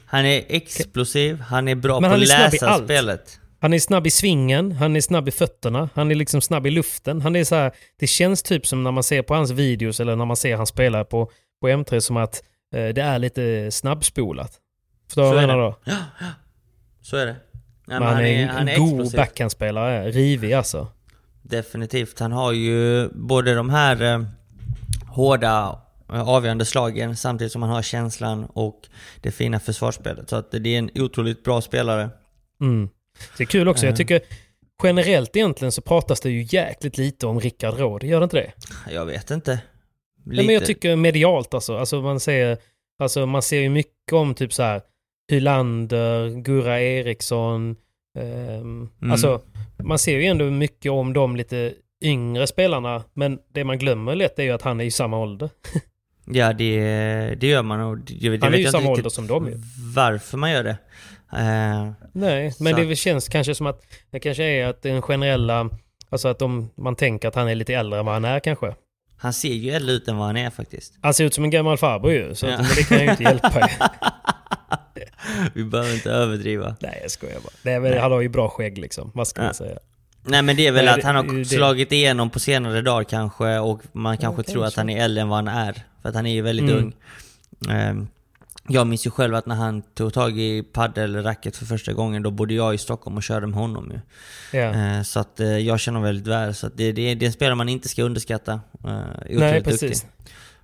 [SPEAKER 3] Han är explosiv, han är bra
[SPEAKER 2] Men
[SPEAKER 3] på
[SPEAKER 2] han
[SPEAKER 3] att läsa spelet.
[SPEAKER 2] Han är snabb i svingen, han är snabb i fötterna, han är liksom snabb i luften. Han är så här, det känns typ som när man ser på hans videos eller när man ser han spela på, på M3 som att eh, det är lite snabbspolat. Förstår du vad jag menar då?
[SPEAKER 3] Ja, ja. Så är det. Nej,
[SPEAKER 2] Men han, är en,
[SPEAKER 3] han är
[SPEAKER 2] god
[SPEAKER 3] explosiv.
[SPEAKER 2] backhandspelare, rivig alltså.
[SPEAKER 3] Definitivt. Han har ju både de här eh, hårda avgörande slagen samtidigt som han har känslan och det fina försvarsspelet. Så att det är en otroligt bra spelare.
[SPEAKER 2] Mm. Det är kul också,
[SPEAKER 3] Ja.
[SPEAKER 2] jag tycker generellt egentligen så pratas det ju jäkligt lite om Rickard Råd, gör det inte det?
[SPEAKER 3] Jag vet inte.
[SPEAKER 2] Nej, men jag tycker medialt alltså. Alltså man ser, alltså man ser ju mycket om typ så här Hylander, Gurra Eriksson. ehm,
[SPEAKER 3] Mm.
[SPEAKER 2] Alltså man ser ju ändå mycket om de lite yngre spelarna. Men det man glömmer lätt är ju att han är i samma ålder.
[SPEAKER 3] Ja, det, det gör man och det, det
[SPEAKER 2] Han är
[SPEAKER 3] vet
[SPEAKER 2] ju
[SPEAKER 3] jag
[SPEAKER 2] samma ålder som de ju.
[SPEAKER 3] varför man gör det. Eh,
[SPEAKER 2] Nej,
[SPEAKER 3] Så
[SPEAKER 2] men det
[SPEAKER 3] att-
[SPEAKER 2] väl känns kanske som att det kanske är att den generella, alltså att de, man tänker att han är lite äldre än vad han är kanske.
[SPEAKER 3] han ser ju äldre ut än vad han är faktiskt.
[SPEAKER 2] Han ser ut som en gammal farbror ju, så att,
[SPEAKER 3] Ja.
[SPEAKER 2] men det kan ju inte hjälpa ju.
[SPEAKER 3] Vi behöver inte överdriva.
[SPEAKER 2] Nej, jag skojar bara. Nej, men han har ju bra skägg liksom. Vad ska
[SPEAKER 3] Ja.
[SPEAKER 2] man säga?
[SPEAKER 3] Nej men det är väl
[SPEAKER 2] Nej,
[SPEAKER 3] att han har
[SPEAKER 2] det-
[SPEAKER 3] slagit igenom på senare dagar kanske och man kanske tror
[SPEAKER 2] kanske.
[SPEAKER 3] att han är äldre än vad han är. För att han är ju väldigt
[SPEAKER 2] Mm.
[SPEAKER 3] ung. Ehm, jag minns ju själv att när han tog tag i paddelracket för första gången, då bodde jag i Stockholm och körde med honom ju. Eh, så att eh, jag känner väldigt väl. Så det, det, är- det är en spelare man inte ska underskatta. Uh,
[SPEAKER 2] Nej, precis.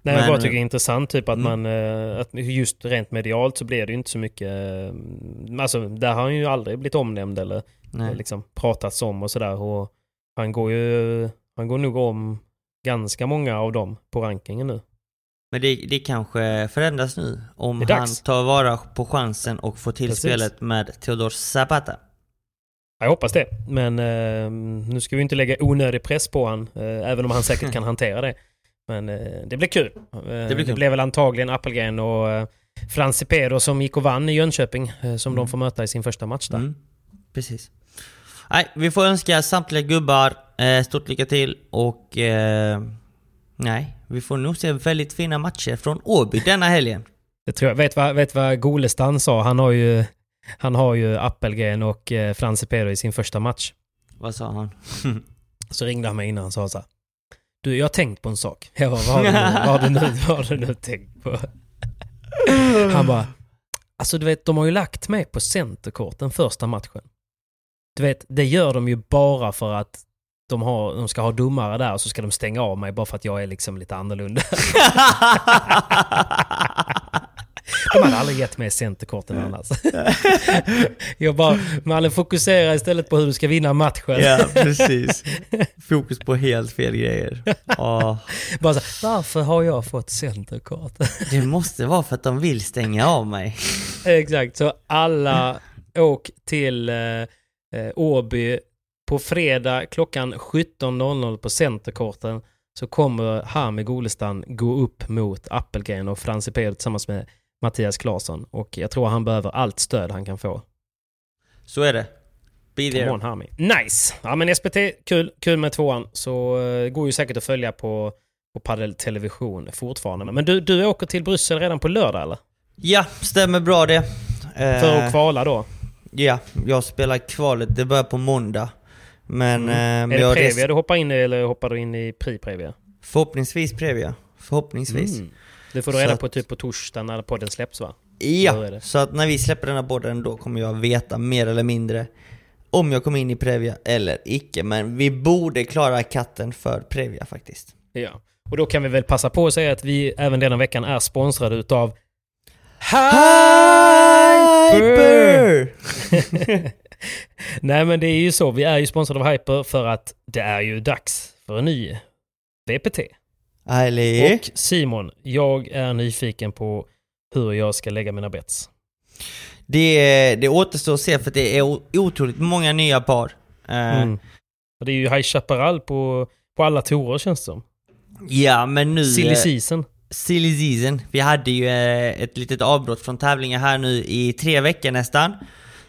[SPEAKER 2] Nej, jag
[SPEAKER 3] Men-
[SPEAKER 2] bara tycker det är intressant typ att
[SPEAKER 3] Mm.
[SPEAKER 2] man, eh, att just rent medialt så blir det ju inte så mycket, eh, alltså där har han ju aldrig blivit omnämnd eller
[SPEAKER 3] Nej.
[SPEAKER 2] liksom pratats om och sådär och han går ju, han går nog om ganska många av dem på rankingen nu.
[SPEAKER 3] Men det, det kanske förändras nu. Om
[SPEAKER 2] Det
[SPEAKER 3] han tar vara på chansen och får till
[SPEAKER 2] Precis.
[SPEAKER 3] spelet med Theodor Zapata.
[SPEAKER 2] Jag hoppas det, men eh, nu ska vi inte lägga onödig press på han, eh, även om han säkert kan hantera det. Men eh, det blir kul. Eh, det,
[SPEAKER 3] blir kul.
[SPEAKER 2] blev väl antagligen Appelgren och eh, Franzi Pedro som gick och vann i Jönköping, eh, som de får möta i sin första match där.
[SPEAKER 3] Mm, precis. Nej, vi får önska samtliga gubbar eh, stort lycka till och... Eh, nej, vi får nog se väldigt fina matcher från Åby denna helgen.
[SPEAKER 2] Det tror jag. Vet vad, vet vad Golestan sa? Han har ju, han har ju Appelgren och eh, Franzi Pedro i sin första match.
[SPEAKER 3] Vad sa han?
[SPEAKER 2] Så ringde han mig innan och sa så här. Du, jag har tänkt på en sak. Jag bara, vad har du, nu- vad har du, nu, vad har du nu tänkt på? Han bara, alltså du vet, de har ju lagt mig på centerkorten första matchen. Du vet, det gör de ju bara för att de, har, de ska ha domare där och så ska de stänga av mig bara för att jag är liksom lite annorlunda. De hade aldrig gett mig centerkorten annars. Jag bara, Malle fokusera istället på hur du ska vinna matchen.
[SPEAKER 3] ja, precis. Fokus på helt fel grejer. Åh,
[SPEAKER 2] Bara så, varför har jag fått centerkort?
[SPEAKER 3] det måste vara för att de vill stänga av mig.
[SPEAKER 2] Exakt, så alla åk till eh, eh, Åby på fredag klockan 17.00 på Centerkorten så kommer Hami Golestan gå upp mot Appelgren och Franzi Peder tillsammans med Mattias Claesson och jag tror han behöver allt stöd han kan få.
[SPEAKER 3] Så är det. Be there.
[SPEAKER 2] on Hami. Nice! Ja men SPT, kul, kul med tvåan. Så eh, går ju säkert att följa på, på Padel Television fortfarande. Men du, du åker till Bryssel redan på lördag eller?
[SPEAKER 3] Ja, stämmer bra det. Eh,
[SPEAKER 2] För att kvala då?
[SPEAKER 3] Ja, jag spelar kvalet. Det börjar på måndag. Men... eh,
[SPEAKER 2] Mm. Är det Previa du hoppar in i eller hoppar du in i Pri-Previa?
[SPEAKER 3] Förhoppningsvis Previa. Förhoppningsvis.
[SPEAKER 2] Mm. Det får du reda på typ på torsdag när podden släpps va?
[SPEAKER 3] Ja, så att när vi släpper den här podden då kommer jag veta mer eller mindre om jag kommer in i Previa eller icke. Men vi borde klara katten för Previa faktiskt.
[SPEAKER 2] Ja. Och då kan vi väl passa på att säga att vi även denna veckan är sponsrade utav
[SPEAKER 3] Hyper!
[SPEAKER 2] Nej men det är ju så, vi är ju sponsrade av Hyper för att det är ju dags för en ny VPT.
[SPEAKER 3] Ärlig?
[SPEAKER 2] Och Simon, jag är nyfiken på hur jag ska lägga mina bets.
[SPEAKER 3] Det, det återstår att se för det är otroligt många nya par. Eh,
[SPEAKER 2] Mm. Det är ju High Chaparral på, på alla torer känns det som.
[SPEAKER 3] Ja, men nu...
[SPEAKER 2] Silly
[SPEAKER 3] eh,
[SPEAKER 2] season.
[SPEAKER 3] Silly season. Vi hade ju eh, ett litet avbrott från tävlingar här nu i tre veckor nästan.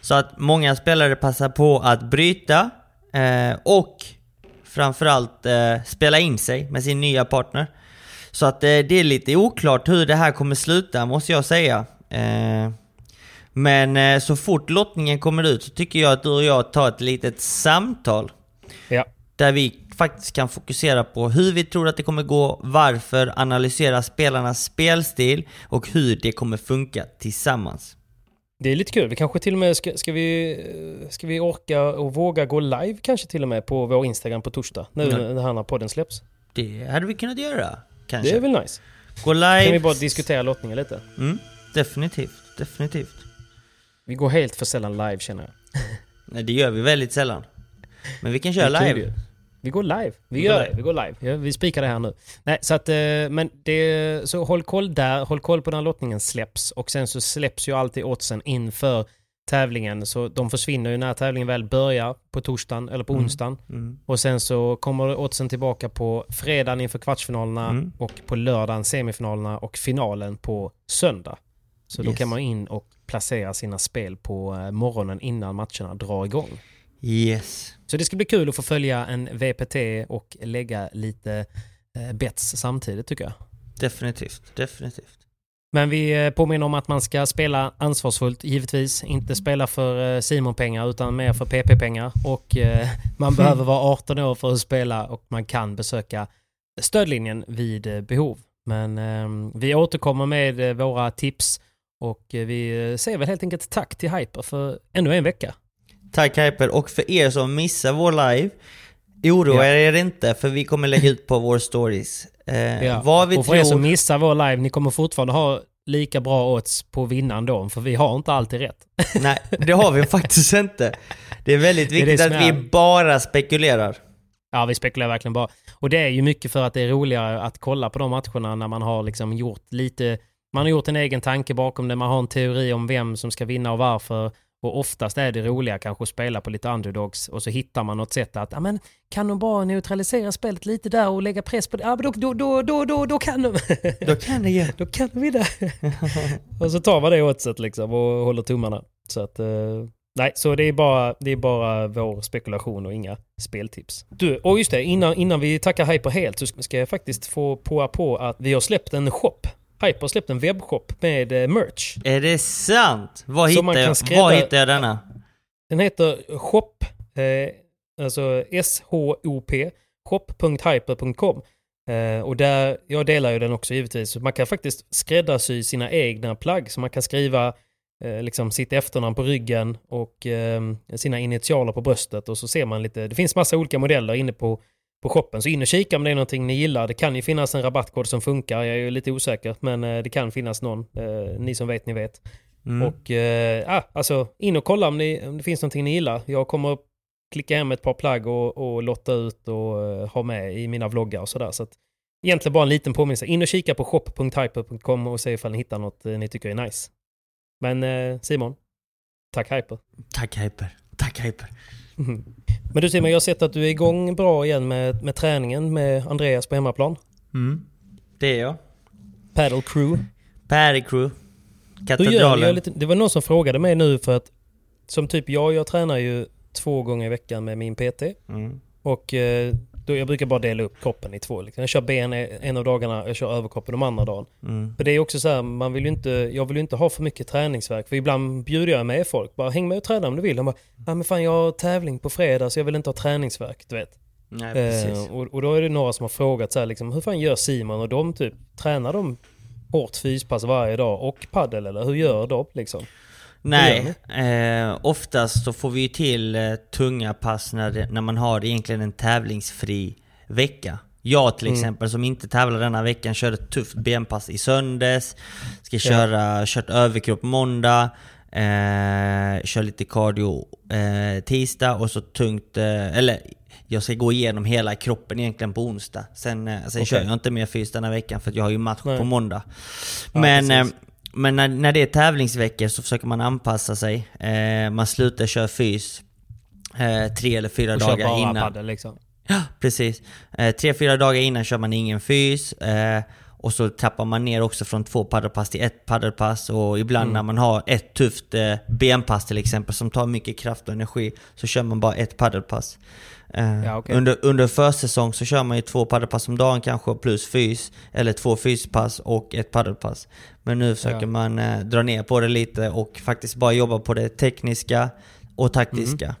[SPEAKER 3] Så att många spelare passar på att bryta eh, och framförallt eh, spela in sig med sin nya partner. Så att eh, det är lite oklart hur det här kommer sluta måste jag säga. Eh, men eh, så fort lottningen kommer ut så tycker jag att du och jag tar ett litet samtal
[SPEAKER 2] Ja.
[SPEAKER 3] där vi faktiskt kan fokusera på hur vi tror att det kommer gå, varför, analysera spelarnas spelstil och hur det kommer funka tillsammans.
[SPEAKER 2] Det är lite kul. Vi kanske till och med ska, ska, vi, ska vi orka och våga gå live kanske till och med på vår Instagram på torsdag. Nu
[SPEAKER 3] Ja.
[SPEAKER 2] när den här podden släpps.
[SPEAKER 3] Det hade vi kunnat göra,
[SPEAKER 2] Det
[SPEAKER 3] kanske.
[SPEAKER 2] är väl nice.
[SPEAKER 3] Gå live.
[SPEAKER 2] Kan vi bara diskutera lottningen lite.
[SPEAKER 3] Mm, definitivt, definitivt.
[SPEAKER 2] Vi går helt för sällan live känner jag.
[SPEAKER 3] Nej, det gör vi väldigt sällan. Men vi kan köra
[SPEAKER 2] Det
[SPEAKER 3] live.
[SPEAKER 2] Vi går live. Vi
[SPEAKER 3] Vi
[SPEAKER 2] gör det.
[SPEAKER 3] live.
[SPEAKER 2] Vi går live. Ja, vi spikar det här nu. Nej, så att, eh, men det, så håll koll där. Håll koll på när lottningen släpps. Och sen så släpps ju alltid oddsen inför tävlingen. Så de försvinner ju när tävlingen väl börjar på torsdagen eller på
[SPEAKER 3] Mm.
[SPEAKER 2] onsdagen.
[SPEAKER 3] Mm.
[SPEAKER 2] Och sen så kommer oddsen tillbaka på fredagen inför kvartsfinalerna
[SPEAKER 3] Mm.
[SPEAKER 2] och på lördagen semifinalerna och finalen på söndag. Så då
[SPEAKER 3] Yes.
[SPEAKER 2] kan man in och placera sina spel på eh, morgonen innan matcherna drar igång.
[SPEAKER 3] Yes.
[SPEAKER 2] Så det ska bli kul att få följa en VPT och lägga lite eh, bets samtidigt tycker jag.
[SPEAKER 3] Definitivt, definitivt.
[SPEAKER 2] Men vi eh, påminner om att man ska spela ansvarsfullt givetvis. Inte spela för eh, Simon-pengar utan mer för PP-pengar. Och man behöver vara 18 år för att spela och man kan besöka stödlinjen vid eh, behov. Men eh, vi återkommer med våra tips och vi säger väl helt enkelt tack till Hyper för ännu en vecka.
[SPEAKER 3] Tack Hyper, och för er som missar vår live, oroa
[SPEAKER 2] Ja.
[SPEAKER 3] er inte för vi kommer lägga ut på vår stories. Eh,
[SPEAKER 2] Ja.
[SPEAKER 3] Vad vi
[SPEAKER 2] och för
[SPEAKER 3] tror...
[SPEAKER 2] er som missar vår live, ni kommer fortfarande ha lika bra odds på vinnaren då, för vi har inte alltid rätt.
[SPEAKER 3] Nej, det har vi faktiskt inte. Det är väldigt
[SPEAKER 2] Det är
[SPEAKER 3] viktigt
[SPEAKER 2] det
[SPEAKER 3] att vi
[SPEAKER 2] är-
[SPEAKER 3] bara spekulerar.
[SPEAKER 2] Ja, vi spekulerar verkligen bara. Och det är ju mycket för att det är roligare att kolla på de matcherna när man har liksom gjort lite, man har gjort en egen tanke bakom det, man har en teori om vem som ska vinna och varför. Och oftast är det roliga kanske att spela på lite underdogs och så hittar man något sätt att, ja men kan de bara neutralisera spelet lite där och lägga press på det? Ja men då, då, då, då, då, kan de.
[SPEAKER 3] Då kan det ju.
[SPEAKER 2] då kan de vinna. och så tar man det åtset liksom och håller tummarna. Så att, eh, nej, så det är, bara, det är bara vår spekulation och inga speltips. Du, och just det, innan, innan vi tackar Hyper helt så ska jag faktiskt få påa på att vi har släppt en shop. Hyper har släppt en webbshop med eh, merch.
[SPEAKER 3] Är det sant? Var hittar, jag,
[SPEAKER 2] skrädda-
[SPEAKER 3] var hittar jag denna?
[SPEAKER 2] Den heter shop, eh, alltså S-H-O-P, shop.hyper.com. Eh, och där, jag delar ju den också givetvis. Så man kan faktiskt skräddarsy sina egna plagg. Så man kan skriva eh, liksom sitt efternamn på ryggen och eh, sina initialer på bröstet och så ser man lite, det finns massa olika modeller inne på, på shoppen. Så in och kika om det är någonting ni gillar. Det kan ju finnas en rabattkod som funkar, jag är ju lite osäker, men eh, det kan finnas någon. Eh, ni som vet, ni vet.
[SPEAKER 3] Mm.
[SPEAKER 2] Och ah, alltså in och kolla om, ni, om det finns någonting ni gillar. Jag kommer klicka hem ett par plagg och, och lotta ut och eh, ha med i mina vloggar och sådär. Så att, egentligen bara en liten påminnelse. In och kika på shop.hyper.com och se ifall ni hittar något ni tycker är nice. Men eh, Simon, tack Hyper.
[SPEAKER 3] Tack Hyper. Tack Hyper.
[SPEAKER 2] Men du Simon, jag har sett att du är igång bra igen med, med träningen med Andreas på hemmaplan.
[SPEAKER 3] Mm. Det är jag.
[SPEAKER 2] Paddle Crew.
[SPEAKER 3] Paddy Crew. Katedralen.
[SPEAKER 2] Lite, det var någon som frågade mig nu för att som typ jag, jag tränar ju två gånger i veckan med min PT.
[SPEAKER 3] Mm.
[SPEAKER 2] Och eh, då jag brukar bara dela upp kroppen i två. Liksom. Jag kör ben en av dagarna, jag kör överkroppen de andra dagen.
[SPEAKER 3] Mm.
[SPEAKER 2] För det är också så här, man vill inte, jag vill ju inte ha för mycket träningsverk. För ibland bjuder jag med folk, bara häng med och träna om du vill. De bara, ja men fan jag har tävling på fredag så jag vill inte ha träningsverk, du vet.
[SPEAKER 3] Nej, precis.
[SPEAKER 2] Eh, och, och då är det några som har frågat så här, liksom, hur fan gör Simon och de typ, tränar de hårt fyspass varje dag och paddel eller hur gör de liksom?
[SPEAKER 3] Nej, eh, oftast så får vi ju till eh, tunga pass när, det, när man har egentligen en tävlingsfri vecka. Jag till
[SPEAKER 2] Mm.
[SPEAKER 3] exempel som inte tävlar denna veckan körde ett tufft benpass i söndags. Ska köra, kört överkropp måndag. Eh, kör lite cardio eh, tisdag och så tungt, eh, eller jag ska gå igenom hela kroppen egentligen på onsdag. Sen, eh, sen
[SPEAKER 2] Okej.
[SPEAKER 3] kör jag inte mer fys denna veckan för att jag har ju match
[SPEAKER 2] Nej.
[SPEAKER 3] på måndag.
[SPEAKER 2] Ja,
[SPEAKER 3] Men. Men när, när det är tävlingsveckor så försöker man anpassa sig. Eh, man slutar köra fys eh, tre eller fyra
[SPEAKER 2] Och kör
[SPEAKER 3] dagar
[SPEAKER 2] bara
[SPEAKER 3] innan.
[SPEAKER 2] paddel liksom.
[SPEAKER 3] Ja, precis. Eh, tre, fyra dagar innan kör man ingen fys. Eh, och så trappar man ner också från två paddelpass till ett paddelpass. Och ibland
[SPEAKER 2] Mm.
[SPEAKER 3] när man har ett tufft eh, benpass till exempel som tar mycket kraft och energi så kör man bara ett paddelpass. Eh,
[SPEAKER 2] Ja, okej.
[SPEAKER 3] under, under försäsong så kör man ju två paddelpass om dagen kanske plus fys. Eller två fyspass och ett paddelpass. Men nu försöker
[SPEAKER 2] Ja.
[SPEAKER 3] man eh, dra ner på det lite och faktiskt bara jobba på det tekniska och taktiska.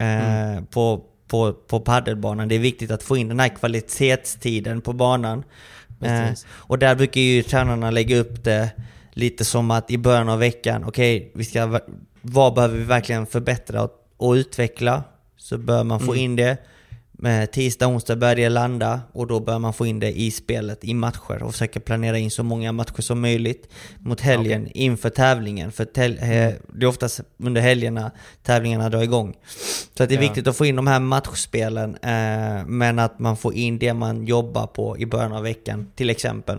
[SPEAKER 2] Mm.
[SPEAKER 3] Eh, på, på, på paddelbanan. Det är viktigt att få in den här kvalitetstiden på banan. Eh, och där brukar ju tränarna lägga upp det lite som att i början av veckan, okej, vi ska, va- vad behöver vi verkligen förbättra och, och utveckla? Så bör man få
[SPEAKER 2] Mm.
[SPEAKER 3] in det. Med tisdag, onsdag börjar det landa och då bör man få in det i spelet, i matcher och försöka planera in så många matcher som möjligt mot helgen inför tävlingen. För tel- eh, det är oftast under helgerna tävlingarna drar igång. Så att det är
[SPEAKER 2] Ja.
[SPEAKER 3] viktigt att få in de här matchspelen, eh, men att man får in det man jobbar på i början av veckan, till exempel.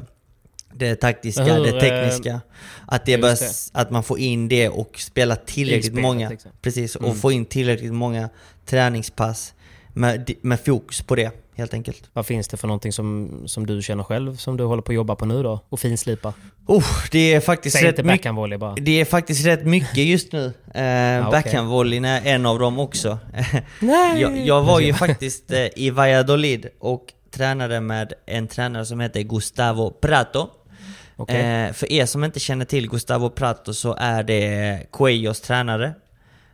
[SPEAKER 3] Det taktiska,
[SPEAKER 2] hur,
[SPEAKER 3] det tekniska. Att, det bör,
[SPEAKER 2] det.
[SPEAKER 3] att man får in det och spela tillräckligt
[SPEAKER 2] spelet,
[SPEAKER 3] många,
[SPEAKER 2] liksom.
[SPEAKER 3] precis, och
[SPEAKER 2] Mm.
[SPEAKER 3] få in tillräckligt många träningspass med, med fokus på det, helt enkelt.
[SPEAKER 2] Vad finns det för någonting som, som du känner själv som du håller på att jobba på nu då? Och finslipa?
[SPEAKER 3] Oh, det är faktiskt
[SPEAKER 2] Säg
[SPEAKER 3] rätt mycket.
[SPEAKER 2] backhandvolley bara.
[SPEAKER 3] Det är faktiskt rätt mycket just nu. Eh. Backhandvolleyn är en av dem också. jag, jag var ju faktiskt eh, i Valladolid och tränade med en tränare som heter Gustavo Prato.
[SPEAKER 2] Okej.
[SPEAKER 3] Eh, för er som inte känner till Gustavo Prato så är det Coelhos tränare.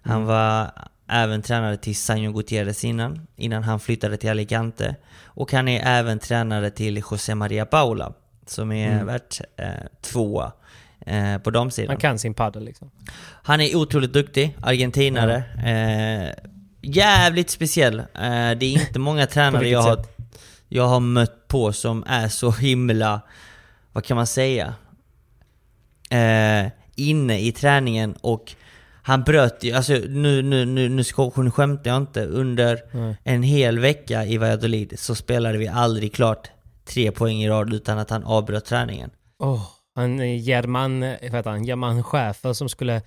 [SPEAKER 3] Han
[SPEAKER 2] Mm.
[SPEAKER 3] var även tränare till Sanjo Gutierrez innan, innan han flyttade till Alicante. Och han är även tränare till José Maria Paula, som är
[SPEAKER 2] Mm.
[SPEAKER 3] värt eh, tvåa eh, på damsidan.
[SPEAKER 2] Han kan sin paddel liksom.
[SPEAKER 3] Han är otroligt duktig, argentinare. Eh, jävligt speciell. Eh, det är inte många tränare jag har, jag har mött på som är så himla, vad kan man säga? Eh, inne i träningen och han bröt ju, alltså nu, nu, nu, nu, skämtar jag inte. Under
[SPEAKER 2] Nej.
[SPEAKER 3] en hel vecka i Valladolid så spelade vi aldrig klart tre poäng i rad utan att han avbröt träningen.
[SPEAKER 2] Oh, han är German, vad han, German Schäfer som skulle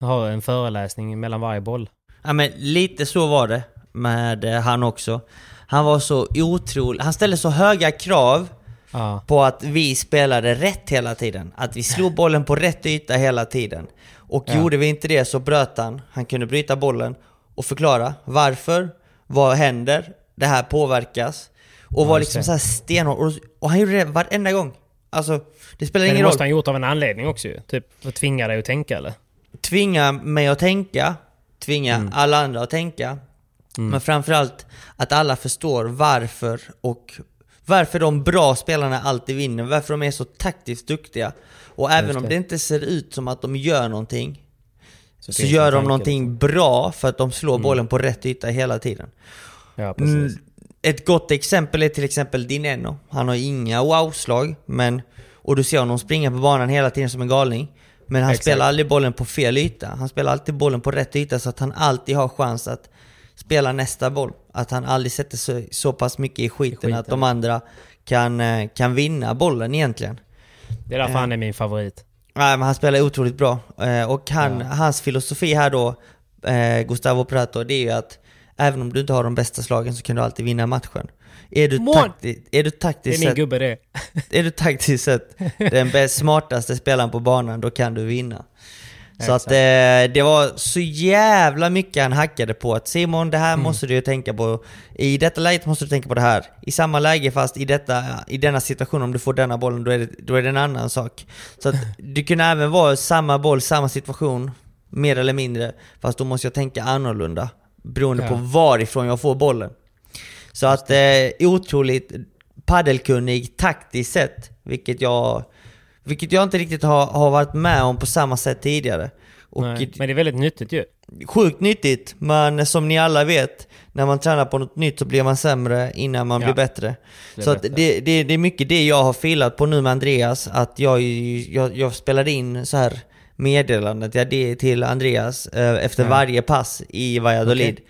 [SPEAKER 2] ha en föreläsning mellan varje boll.
[SPEAKER 3] Ja men lite så var det med eh, han också. Han var så otrolig, han ställde så höga krav
[SPEAKER 2] Ja.
[SPEAKER 3] på att vi spelade rätt hela tiden. Att vi slog bollen på rätt yta hela tiden. Och
[SPEAKER 2] Ja.
[SPEAKER 3] gjorde vi inte det så bröt han. Han kunde bryta bollen och förklara varför, vad händer, det här påverkas. Och
[SPEAKER 2] Ja,
[SPEAKER 3] var liksom
[SPEAKER 2] det.
[SPEAKER 3] så här stenhård. Och, och han gjorde det varenda gång. Alltså, det spelar
[SPEAKER 2] Men det
[SPEAKER 3] ingen roll.
[SPEAKER 2] måste han gjort av en anledning också ju. Typ att tvinga dig att tänka eller?
[SPEAKER 3] tvinga mig att tänka, tvinga
[SPEAKER 2] Mm.
[SPEAKER 3] alla andra att tänka. Men framförallt att alla förstår varför och varför de bra spelarna alltid vinner, varför de är så taktiskt duktiga. Och även om
[SPEAKER 2] det.
[SPEAKER 3] inte ser ut som att de gör någonting så,
[SPEAKER 2] det
[SPEAKER 3] gör de någonting bra för att de slår
[SPEAKER 2] Mm.
[SPEAKER 3] bollen på rätt yta hela tiden.
[SPEAKER 2] Ja, precis.
[SPEAKER 3] Mm, ett gott exempel är till exempel Dineno. Han har inga wow-slag, men... Och du ser honom springa på banan hela tiden som en galning. Men han
[SPEAKER 2] Exakt.
[SPEAKER 3] spelar aldrig bollen på fel yta. Han spelar alltid bollen på rätt yta så att han alltid har chans att spela nästa boll. Att han aldrig sätter sig så pass mycket i skiten,
[SPEAKER 2] skiten.
[SPEAKER 3] att de andra kan, eh, kan vinna bollen egentligen.
[SPEAKER 2] Det är därför han är min favorit.
[SPEAKER 3] Nej, men han spelar otroligt bra. Eh, och han, hans filosofi här då, eh, Gustavo Prato, det är ju att även om du inte har de bästa slagen så kan du alltid vinna matchen. Är du, takti- är du taktiskt sett,
[SPEAKER 2] gubbe det.
[SPEAKER 3] är du taktiskt sett den bäst, smartaste spelaren på banan, då kan du vinna. Så att
[SPEAKER 2] Exakt.
[SPEAKER 3] eh, det var så jävla mycket han hackade på att Simon, det här
[SPEAKER 2] Mm.
[SPEAKER 3] måste du ju tänka på. I detta läget måste du tänka på det här. I samma läge fast i, detta, i denna situation, om du får denna bollen, då är det, då är det en annan sak. Så att det kunde även vara samma boll, samma situation, mer eller mindre. Fast då måste jag tänka annorlunda. Beroende
[SPEAKER 2] Ja.
[SPEAKER 3] på varifrån jag får bollen. Så att eh, otroligt paddelkunnig taktiskt sett, vilket jag, vilket jag inte riktigt har, har varit med om på samma sätt tidigare.
[SPEAKER 2] Nej, men det är väldigt nyttigt ju.
[SPEAKER 3] sjukt nyttigt, men som ni alla vet, när man tränar på något nytt så blir man sämre innan man
[SPEAKER 2] Ja.
[SPEAKER 3] blir bättre.
[SPEAKER 2] Blir
[SPEAKER 3] så
[SPEAKER 2] bättre.
[SPEAKER 3] det, det, det är mycket det jag har filat på nu med Andreas, att jag, jag, jag spelade in så här meddelandet jag det till Andreas eh, efter
[SPEAKER 2] Ja.
[SPEAKER 3] varje pass i Valladolid.
[SPEAKER 2] Okej.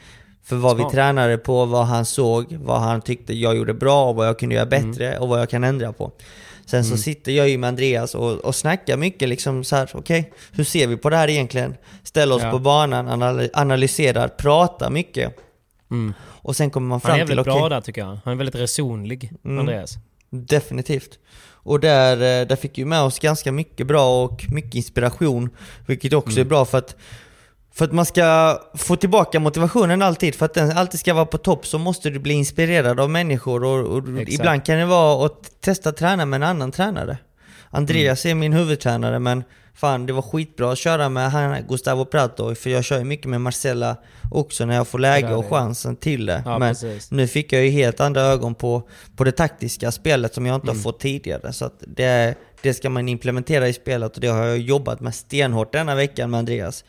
[SPEAKER 3] För vad
[SPEAKER 2] Smart.
[SPEAKER 3] vi tränade på, vad han såg, vad han tyckte jag gjorde bra och vad jag kunde göra
[SPEAKER 2] Mm.
[SPEAKER 3] bättre och vad jag kan ändra på. Sen så sitter jag ju med Andreas och, och snackar mycket liksom så här, okej, hur ser vi på det här egentligen? Ställer oss
[SPEAKER 2] Ja.
[SPEAKER 3] på banan, anal- analyserar, pratar mycket.
[SPEAKER 2] Mm.
[SPEAKER 3] Och sen kommer man
[SPEAKER 2] Han är
[SPEAKER 3] fram till,
[SPEAKER 2] väldigt
[SPEAKER 3] okej,
[SPEAKER 2] bra där tycker jag. Han är väldigt resonlig,
[SPEAKER 3] Mm.
[SPEAKER 2] Andreas.
[SPEAKER 3] definitivt. Och där, eh, där fick vi med oss ganska mycket bra och mycket inspiration, vilket också
[SPEAKER 2] Mm.
[SPEAKER 3] är bra för att för att man ska få tillbaka motivationen alltid, för att den alltid ska vara på topp så måste du bli inspirerad av människor och, och ibland kan det vara att testa träna med en annan tränare. Andreas
[SPEAKER 2] Mm.
[SPEAKER 3] är min huvudtränare men fan det var skitbra att köra med han, Gustavo Prato för jag kör ju mycket med Marcella också när jag får läge och chansen till det.
[SPEAKER 2] Ja,
[SPEAKER 3] men
[SPEAKER 2] precis.
[SPEAKER 3] nu fick jag ju helt andra ögon på, på det taktiska spelet som jag inte
[SPEAKER 2] Mm.
[SPEAKER 3] har fått tidigare. Så att det, det ska man implementera i spelet och det har jag jobbat med stenhårt denna veckan med Andreas.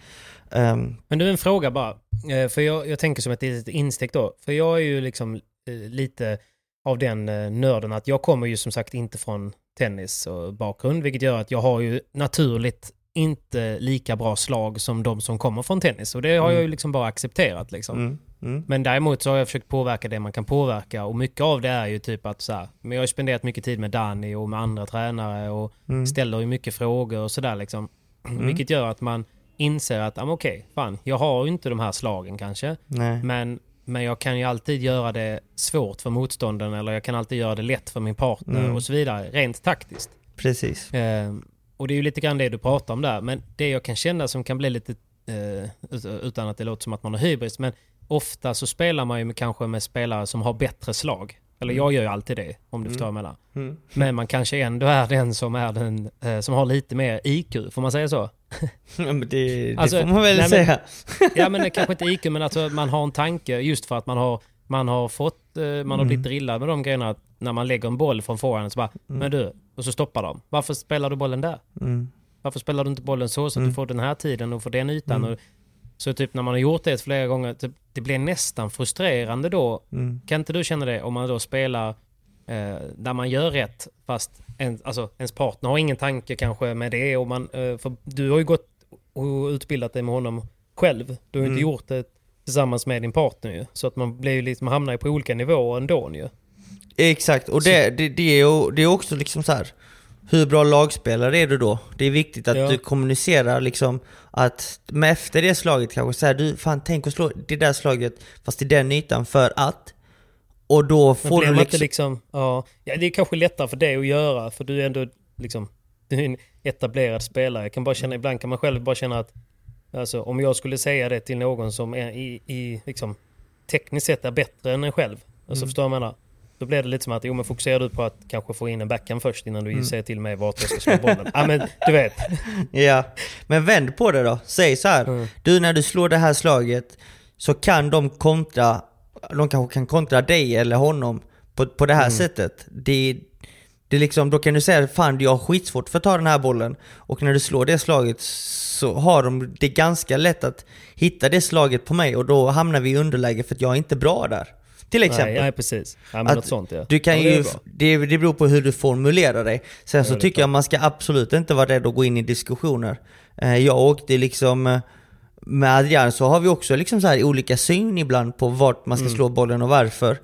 [SPEAKER 3] Ehm,
[SPEAKER 2] Men du, en fråga bara. Eh, För jag, jag tänker som ett litet instick då. För jag är ju liksom eh, lite av den eh, nörden att jag kommer ju som sagt inte från tennis och bakgrund, vilket gör att jag har ju naturligt inte lika bra slag som de som kommer från tennis. Och det har jag ju liksom bara accepterat liksom.
[SPEAKER 3] mm, mm,
[SPEAKER 2] Men däremot så har jag försökt påverka det man kan påverka och mycket av det är ju typ att så här, men jag har spenderat mycket tid med Danny och med andra tränare och
[SPEAKER 3] mm,
[SPEAKER 2] ställer ju mycket frågor och sådär liksom.
[SPEAKER 3] Mm.
[SPEAKER 2] Vilket gör att man inser att, ah, okej, fan, jag har ju inte de här slagen kanske.
[SPEAKER 3] nej.
[SPEAKER 2] Men, men jag kan ju alltid göra det svårt för motståndaren eller jag kan alltid göra det lätt för min partner
[SPEAKER 3] Mm.
[SPEAKER 2] och så vidare, rent taktiskt.
[SPEAKER 3] Precis.
[SPEAKER 2] Eh, och det är ju lite grann det du pratar om där. Men det jag kan känna som kan bli lite, eh, ut- utan att det låter som att man har hybris, men ofta så spelar man ju med, kanske med spelare som har bättre slag. Eller jag gör ju alltid det, om du förstår vad jag menar.
[SPEAKER 3] Mm.
[SPEAKER 2] Men man kanske ändå är den som, är den, eh, som har lite mer IQ, får man säga så?
[SPEAKER 3] Ja, men det, det
[SPEAKER 2] Alltså,
[SPEAKER 3] får man väl
[SPEAKER 2] nej, men-
[SPEAKER 3] säga.
[SPEAKER 2] Ja men det kanske inte IQ, men alltså man har en tanke just för att man har, man har fått, eh, man har blivit drillad med de grejerna att när man lägger en boll från forehanden så bara, men du, och så stoppar de. Varför spelar du bollen där?
[SPEAKER 3] Mm.
[SPEAKER 2] Varför spelar du inte bollen så så att du får den här tiden och får den ytan?
[SPEAKER 3] Mm.
[SPEAKER 2] Och, så typ när man har gjort det flera gånger, typ, det blir nästan frustrerande då.
[SPEAKER 3] Mm.
[SPEAKER 2] Kan inte du känna det om man då spelar eh, där man gör rätt fast en, alltså, ens partner har ingen tanke kanske med det och man, eh, för du har ju gått och utbildat dig med honom själv. Du har ju inte
[SPEAKER 3] Mm.
[SPEAKER 2] gjort det tillsammans med din partner ju. Så att man blir ju liksom, man hamnar ju på olika nivåer ändå ju.
[SPEAKER 3] Exakt, och det, det, det, är ju, det är också liksom så här. Hur bra lagspelare är du då? Det är viktigt att
[SPEAKER 2] Ja.
[SPEAKER 3] du kommunicerar liksom att med efter det slaget kanske här, du fan tänk att slå det där slaget fast i den ytan för att och då
[SPEAKER 2] Men
[SPEAKER 3] får du liksom...
[SPEAKER 2] liksom, ja, ja, det är kanske lättare för dig att göra för du är ändå liksom, du är en etablerad spelare. Jag kan bara känna, ibland kan man själv bara känna att, alltså om jag skulle säga det till någon som är i, i liksom, tekniskt sett är bättre än en själv, alltså
[SPEAKER 3] Mm.
[SPEAKER 2] förstår du vad jag menar? Då blir det lite som att, jo men fokuserar du på att kanske få in en backhand först innan du
[SPEAKER 3] Mm.
[SPEAKER 2] säger till mig vart jag ska slå bollen. ja men du vet.
[SPEAKER 3] Ja, men vänd på det då. Säg så här.
[SPEAKER 2] Mm.
[SPEAKER 3] Du när du slår det här slaget så kan de kontra, de kanske kan kontra dig eller honom på, på det här
[SPEAKER 2] Mm.
[SPEAKER 3] sättet. Det, Det liksom, då kan du säga fan jag har skitsvårt för att ta den här bollen. Och när du slår det slaget så har de det ganska lätt att hitta det slaget på mig och då hamnar vi i underläge för att jag är inte bra där. Till exempel.
[SPEAKER 2] Nej, nej precis. Ja, men
[SPEAKER 3] Att
[SPEAKER 2] sånt ja.
[SPEAKER 3] Du kan
[SPEAKER 2] ja, det
[SPEAKER 3] ju, det, det beror på hur du formulerar dig. Sen så tycker
[SPEAKER 2] bra.
[SPEAKER 3] jag man ska absolut inte vara rädd att gå in i diskussioner. Eh, Jag åkte liksom eh, med Adrian så har vi också liksom så här olika syn ibland på vart man ska slå bollen och varför.
[SPEAKER 2] Mm.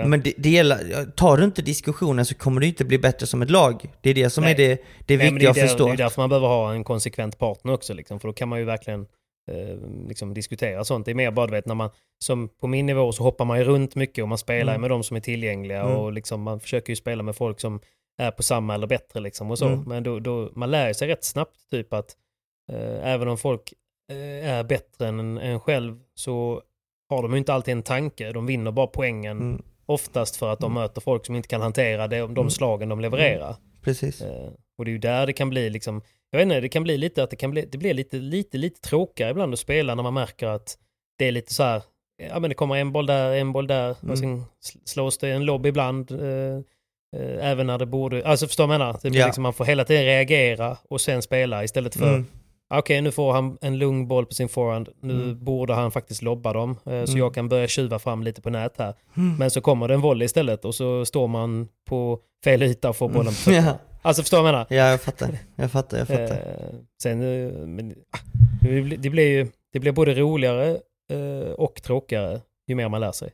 [SPEAKER 2] Ja.
[SPEAKER 3] Men det, det gäller, tar du inte diskussionen så kommer du inte bli bättre som ett lag. Det är det som
[SPEAKER 2] Nej.
[SPEAKER 3] är det, det
[SPEAKER 2] Nej,
[SPEAKER 3] viktiga att
[SPEAKER 2] det är där-
[SPEAKER 3] förstå.
[SPEAKER 2] Det är därför man behöver ha en konsekvent partner också. Liksom, för då kan man ju verkligen eh, liksom diskutera sånt. Det är mer bara du vet när man, som på min nivå så hoppar man ju runt mycket och man spelar
[SPEAKER 3] Mm.
[SPEAKER 2] med de som är tillgängliga
[SPEAKER 3] Mm.
[SPEAKER 2] och liksom, man försöker ju spela med folk som är på samma eller bättre liksom och så.
[SPEAKER 3] Mm.
[SPEAKER 2] Men då, då, man lär sig rätt snabbt typ att eh, även om folk eh, är bättre än en själv så har de ju inte alltid en tanke. De vinner bara poängen
[SPEAKER 3] Mm,
[SPEAKER 2] oftast för att de möter folk som inte kan hantera det, de
[SPEAKER 3] Mm.
[SPEAKER 2] slagen de levererar.
[SPEAKER 3] precis.
[SPEAKER 2] Och det är ju där det kan bli liksom, jag vet inte, det kan bli lite att det kan bli, det blir lite, lite, lite tråkigare ibland att spela när man märker att det är lite så här, ja men det kommer en boll där, en boll där
[SPEAKER 3] Mm.
[SPEAKER 2] och sen sl- slås det en lobb ibland. Eh, eh, även när det borde, alltså förstår du vad jag menar? Det blir
[SPEAKER 3] Ja.
[SPEAKER 2] liksom, man får hela tiden reagera och sen spela istället för,
[SPEAKER 3] Mm,
[SPEAKER 2] okej nu får han en lugn boll på sin forehand, nu
[SPEAKER 3] Mm.
[SPEAKER 2] borde han faktiskt lobba dem, eh, så
[SPEAKER 3] Mm.
[SPEAKER 2] jag kan börja tjuva fram lite på nät här.
[SPEAKER 3] Mm.
[SPEAKER 2] Men så kommer det en volley istället och så står man på fel yta och får bollen på fötterna. Alltså förstår du vad jag menar?
[SPEAKER 3] Ja, jag fattar. Jag fattar, jag fattar.
[SPEAKER 2] Eh, sen, eh, men, ah, det, blir, det blir ju det blir både roligare eh, och tråkigare ju mer man lär sig.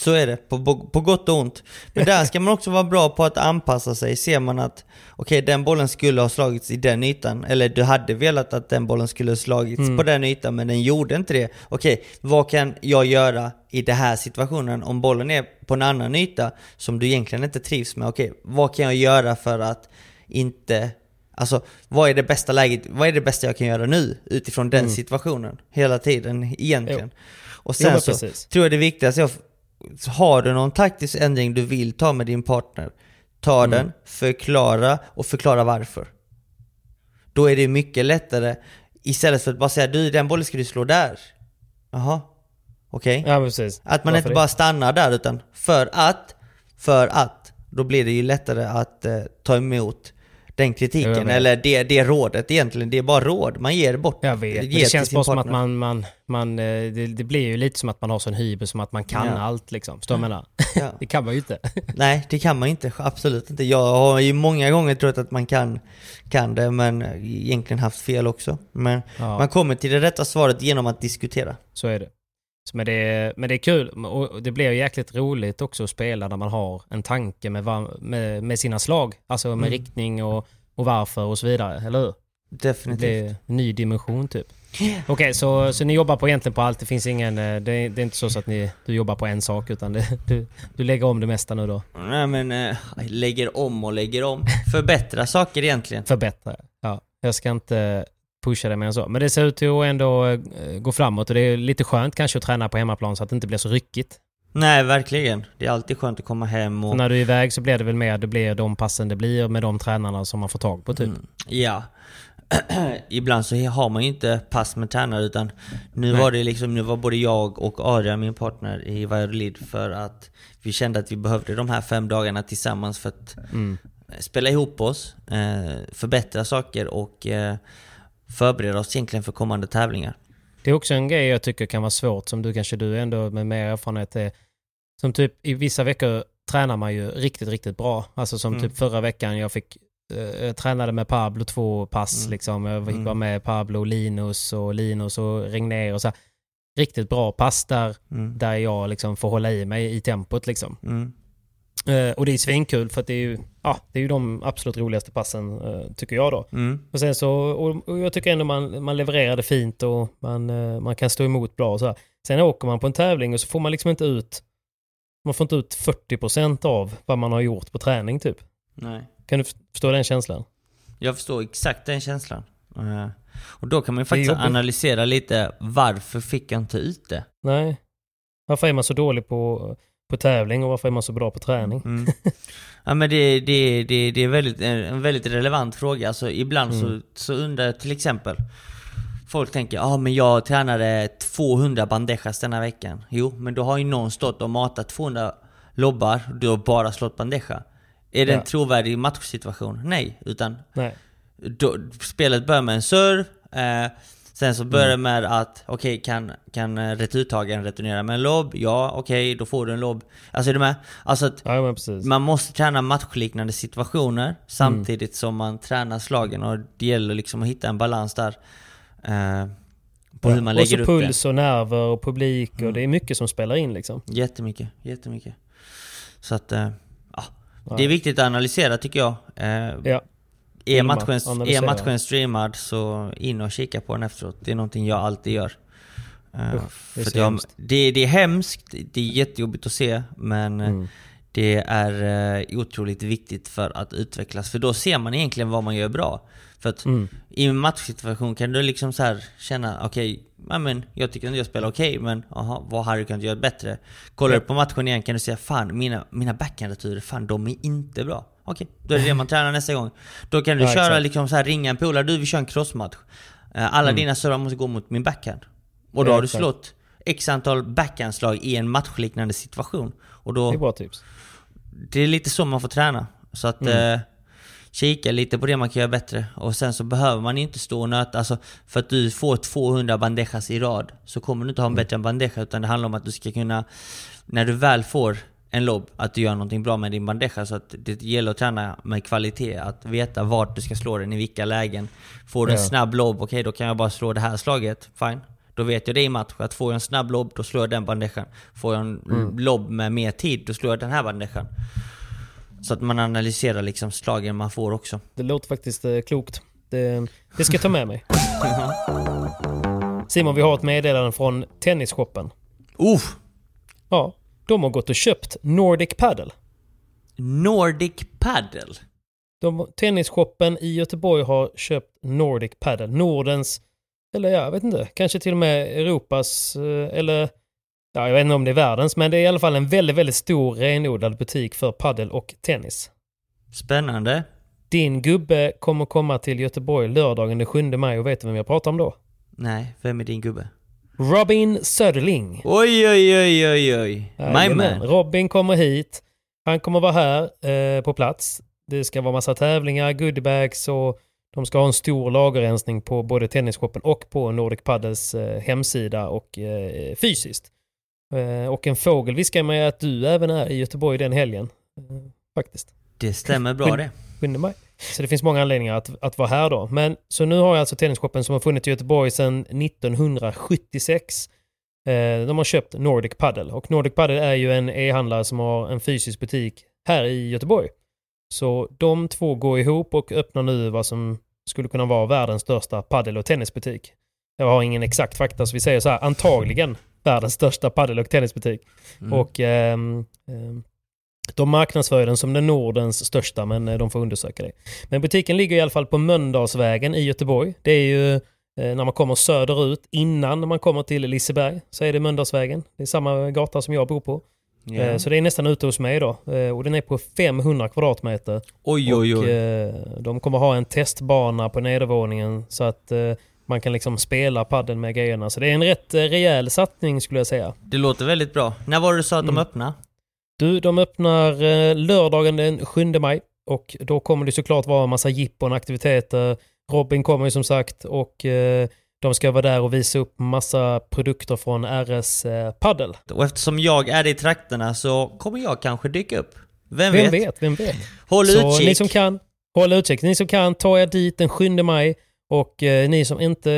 [SPEAKER 3] Så är det, på, på, gott och ont. Men där ska man också vara bra på att anpassa sig. Ser man att okej, den bollen skulle ha slagits i den ytan, eller du hade velat att den bollen skulle ha slagits
[SPEAKER 2] Mm.
[SPEAKER 3] på den ytan, men den gjorde inte det. Okej, vad kan jag göra i den här situationen om bollen är på en annan yta som du egentligen inte trivs med? Okej, vad kan jag göra för att inte Alltså, vad är det bästa läget? Vad är det bästa jag kan göra nu utifrån den
[SPEAKER 2] Mm.
[SPEAKER 3] situationen? Hela tiden egentligen. Och
[SPEAKER 2] Jo,
[SPEAKER 3] sen
[SPEAKER 2] men
[SPEAKER 3] så
[SPEAKER 2] precis.
[SPEAKER 3] tror jag det viktigaste är att har du någon taktisk ändring du vill ta med din partner, ta
[SPEAKER 2] Mm.
[SPEAKER 3] den, förklara och förklara varför. Då är det mycket lättare istället för att bara säga du den bollen ska du slå där. Jaha, okej.
[SPEAKER 2] Ja, precis.
[SPEAKER 3] Att man
[SPEAKER 2] Varför
[SPEAKER 3] inte bara stannar där utan för att, för att. Då blir det ju lättare att eh, ta emot den kritiken, eller det, det rådet egentligen. Det är bara råd, man ger bort.
[SPEAKER 2] Jag vet,
[SPEAKER 3] ger
[SPEAKER 2] det känns bara som att
[SPEAKER 3] partner.
[SPEAKER 2] man, man, man eh, det, det blir ju lite som att man har sån hybris som att man kan
[SPEAKER 3] Ja.
[SPEAKER 2] allt liksom. Förstår du menar?
[SPEAKER 3] Ja.
[SPEAKER 2] Det kan man ju inte.
[SPEAKER 3] Nej, det kan man inte. Absolut inte. Jag har ju många gånger trott att man kan, kan det, men egentligen haft fel också. Men
[SPEAKER 2] Ja.
[SPEAKER 3] man kommer till det rätta svaret genom att diskutera.
[SPEAKER 2] Så är det. Så Men det, är, men det är kul och det blir ju jäkligt roligt också att spela när man har en tanke med, vad- med, med sina slag. Alltså med
[SPEAKER 3] Mm.
[SPEAKER 2] riktning och, och varför och så vidare, eller hur? Det
[SPEAKER 3] Definitivt.
[SPEAKER 2] blir en ny dimension typ. Okej, så, så ni jobbar på egentligen på allt. Det finns ingen... eh, Det är, det är inte så att ni, du jobbar på en sak utan det, du, du lägger om det mesta nu då.
[SPEAKER 3] Nej men, äh, lägger om och lägger om. Förbättra saker egentligen.
[SPEAKER 2] Förbättra. Ja, jag ska inte pusha det mer än så. Men det ser ut att ändå eh, gå framåt och det är lite skönt kanske att träna på hemmaplan så att det inte blir så ryckigt.
[SPEAKER 3] Nej, verkligen. Det är alltid skönt att komma hem och...
[SPEAKER 2] För när du är iväg så blir det väl mer, det blir de passen det blir med de tränarna som man får tag på typ.
[SPEAKER 3] Mm, ja. Ibland så har man ju inte pass med tränare utan nu
[SPEAKER 2] Nej.
[SPEAKER 3] var det liksom, nu var både jag och Adrian, min partner i Valladolid för att vi kände att vi behövde de här fem dagarna tillsammans för att
[SPEAKER 2] Mm.
[SPEAKER 3] spela ihop oss, eh, förbättra saker och eh, förbereda oss egentligen för kommande tävlingar.
[SPEAKER 2] Det är också en grej jag tycker kan vara svårt som du kanske du ändå med mer erfarenhet är. Som typ i vissa veckor tränar man ju riktigt, riktigt bra. Alltså som
[SPEAKER 3] Mm.
[SPEAKER 2] typ förra veckan jag fick eh, jag tränade med Pablo två pass
[SPEAKER 3] Mm.
[SPEAKER 2] liksom. Jag fick
[SPEAKER 3] Mm.
[SPEAKER 2] vara med Pablo, Linus och Linus och Regner och så här. Riktigt bra pass där,
[SPEAKER 3] Mm.
[SPEAKER 2] där jag liksom får hålla i mig i tempot liksom. Eh, och det är svinkul för att det är ju, ja, det är ju de absolut roligaste passen eh, tycker jag då.
[SPEAKER 3] Mm.
[SPEAKER 2] Och sen så, och, och jag tycker ändå man, man levererade fint och man, eh, man kan stå emot bra och så här. Sen åker man på en tävling och så får man liksom inte ut, man får inte ut 40% av vad man har gjort på träning typ.
[SPEAKER 3] Nej.
[SPEAKER 2] Kan du förstå den känslan?
[SPEAKER 3] Jag förstår exakt den känslan. Och då kan man ju
[SPEAKER 2] Det
[SPEAKER 3] faktiskt analysera lite, varför fick jag inte ut det?
[SPEAKER 2] Nej. Varför är man så dålig på, på tävling och varför är man så bra på träning?
[SPEAKER 3] Mm. Ja men det, det, det, det är väldigt, en väldigt relevant fråga. Alltså ibland
[SPEAKER 2] Mm.
[SPEAKER 3] så, så undrar jag till exempel Folk tänker ja ah, men jag tränade 200 bandejas denna veckan. Jo, men då har ju någon stått och matat 200 lobbar, du har bara slått bandeja. Är det
[SPEAKER 2] Ja.
[SPEAKER 3] en trovärdig matchsituation? Nej, utan
[SPEAKER 2] Nej.
[SPEAKER 3] då, spelet börjar med en serve, eh, sen så börjar
[SPEAKER 2] Mm.
[SPEAKER 3] det med att okej, kan, kan eh, returtagaren returnera med en lobb? Ja, okej, då får du en lobb. Alltså är du med? Alltså att
[SPEAKER 2] Ja,
[SPEAKER 3] man måste träna matchliknande situationer samtidigt som man tränar slagen och det gäller liksom att hitta en balans där. Eh, på hur man
[SPEAKER 2] och så
[SPEAKER 3] lägger upp det. Mm.
[SPEAKER 2] puls och nerver och publik och det är mycket som spelar in liksom.
[SPEAKER 3] Jättemycket, jättemycket. Så att, eh, ja.
[SPEAKER 2] Ja.
[SPEAKER 3] Det är viktigt att analysera tycker jag. Eh,
[SPEAKER 2] Ja.
[SPEAKER 3] Är, matchen, är matchen streamad så in och kika på den efteråt. Det är någonting jag alltid gör.
[SPEAKER 2] Usch, det är
[SPEAKER 3] jag, det, det är hemskt, det är jättejobbigt att se, men eh,
[SPEAKER 2] Mm.
[SPEAKER 3] det är eh, otroligt viktigt för att utvecklas. För då ser man egentligen vad man gör bra. För att
[SPEAKER 2] Mm.
[SPEAKER 3] i en matchsituation kan du liksom så här känna, okej, men jag tycker att jag spelar okej, men aha, vad hade du kunnat göra bättre? Kollar du på matchen igen kan du säga, fan mina, mina backhandreturer, fan de är inte bra. Okej, då är det det man tränar nästa gång. Då kan du
[SPEAKER 2] Ja,
[SPEAKER 3] köra
[SPEAKER 2] exakt.
[SPEAKER 3] liksom så här, ringa en polare, du vi kör en crossmatch. Eh, Alla dina servar måste gå mot min backhand. Och då
[SPEAKER 2] Ja,
[SPEAKER 3] har du
[SPEAKER 2] exakt.
[SPEAKER 3] slått x antal backhandslag i en matchliknande situation. Och då,
[SPEAKER 2] Det är bra tips.
[SPEAKER 3] det är lite så man får träna. Så att
[SPEAKER 2] Mm.
[SPEAKER 3] eh, kika lite på det man kan göra bättre. Och sen så behöver man inte stå och nöta. Alltså, för att du får 200 bandejas i rad så kommer du inte ha
[SPEAKER 2] Mm.
[SPEAKER 3] en bättre bandeja. Utan det handlar om att du ska kunna, när du väl får en lobb, att du gör någonting bra med din bandeja. Så att det gäller att träna med kvalitet. Att veta vart du ska slå den, i vilka lägen. Får du en snabb lobb, okej då kan jag bara slå det här slaget. Fine. Då vet jag det i match. Att får jag en snabb lobb, då slår jag den bandejan. Får jag en
[SPEAKER 2] Mm.
[SPEAKER 3] lobb med mer tid, då slår jag den här bandejan. Så att man analyserar liksom slagen man får också.
[SPEAKER 2] Det låter faktiskt eh, klokt. Det, det ska jag ta med mig. Simon, vi har ett meddelande från Tennisshoppen.
[SPEAKER 3] Uff!
[SPEAKER 2] Ja, de har gått och köpt Nordic Paddle.
[SPEAKER 3] Nordic Paddle.
[SPEAKER 2] De, tennisshoppen i Göteborg har köpt Nordic Paddle. Nordens, eller ja, jag vet inte, kanske till och med Europas, eh, eller ja, jag vet inte om det är världens, men det är i alla fall en väldigt, väldigt stor renodlad butik för paddel och tennis.
[SPEAKER 3] Spännande.
[SPEAKER 2] Din gubbe kommer komma till Göteborg lördagen den 7 maj och vet du vem jag pratar om då?
[SPEAKER 3] Nej, vem är din gubbe?
[SPEAKER 2] Robin Söderling.
[SPEAKER 3] Oj, oj, oj, oj, oj. My man.
[SPEAKER 2] Robin kommer hit. Han kommer vara här eh, på plats. Det ska vara massa tävlingar, goodiebags och de ska ha en stor lagerrensning på både Tennisshoppen och på Nordic Paddles eh, hemsida och eh, fysiskt. Eh, och en fågel viskar mig att du även är i Göteborg den helgen. Eh, faktiskt.
[SPEAKER 3] Det stämmer bra det.
[SPEAKER 2] 7 maj. Så det finns många anledningar att, att vara här då. Men så nu har jag alltså Tennisshoppen som har funnits i Göteborg sedan 1976. Eh, de har köpt Nordic Paddle och Nordic Paddle är ju en e-handlare som har en fysisk butik här i Göteborg. Så de två går ihop och öppnar nu vad som skulle kunna vara världens största paddel och tennisbutik. Jag har ingen exakt fakta så vi säger så här, antagligen världens största paddel och tennisbutik.
[SPEAKER 3] Mm.
[SPEAKER 2] Och ehm, de marknadsför den som den Nordens största, men eh, de får undersöka det. Men butiken ligger i alla fall på Mölndalsvägen i Göteborg. Det är ju eh, när man kommer söderut, innan man kommer till Liseberg, så är det Mölndalsvägen. Det är samma gata som jag bor på. Eh, Så det är nästan ute hos mig då. Eh, Och den är på 500 kvadratmeter.
[SPEAKER 3] Oj, oj,
[SPEAKER 2] Och
[SPEAKER 3] oj.
[SPEAKER 2] eh, de kommer ha en testbana på nedervåningen så att man kan liksom spela padel med grejerna. Så det är en rätt rejäl satsning skulle jag säga.
[SPEAKER 3] Det låter väldigt bra. När var det du sa att de
[SPEAKER 2] Mm.
[SPEAKER 3] öppnade?
[SPEAKER 2] Du, de öppnar eh, lördagen den 7 maj och då kommer det såklart vara en massa jippon, aktiviteter. Robin kommer ju som sagt och eh, de ska vara där och visa upp massa produkter från RS eh, Paddel.
[SPEAKER 3] Och eftersom jag är i trakterna så kommer jag kanske dyka upp. Vem,
[SPEAKER 2] Vem
[SPEAKER 3] vet?
[SPEAKER 2] vet, vem vet?
[SPEAKER 3] Håll
[SPEAKER 2] Så
[SPEAKER 3] utkik.
[SPEAKER 2] ni som kan, håll utkik. Ni som kan, ta er dit den 7 maj. Och eh, ni som inte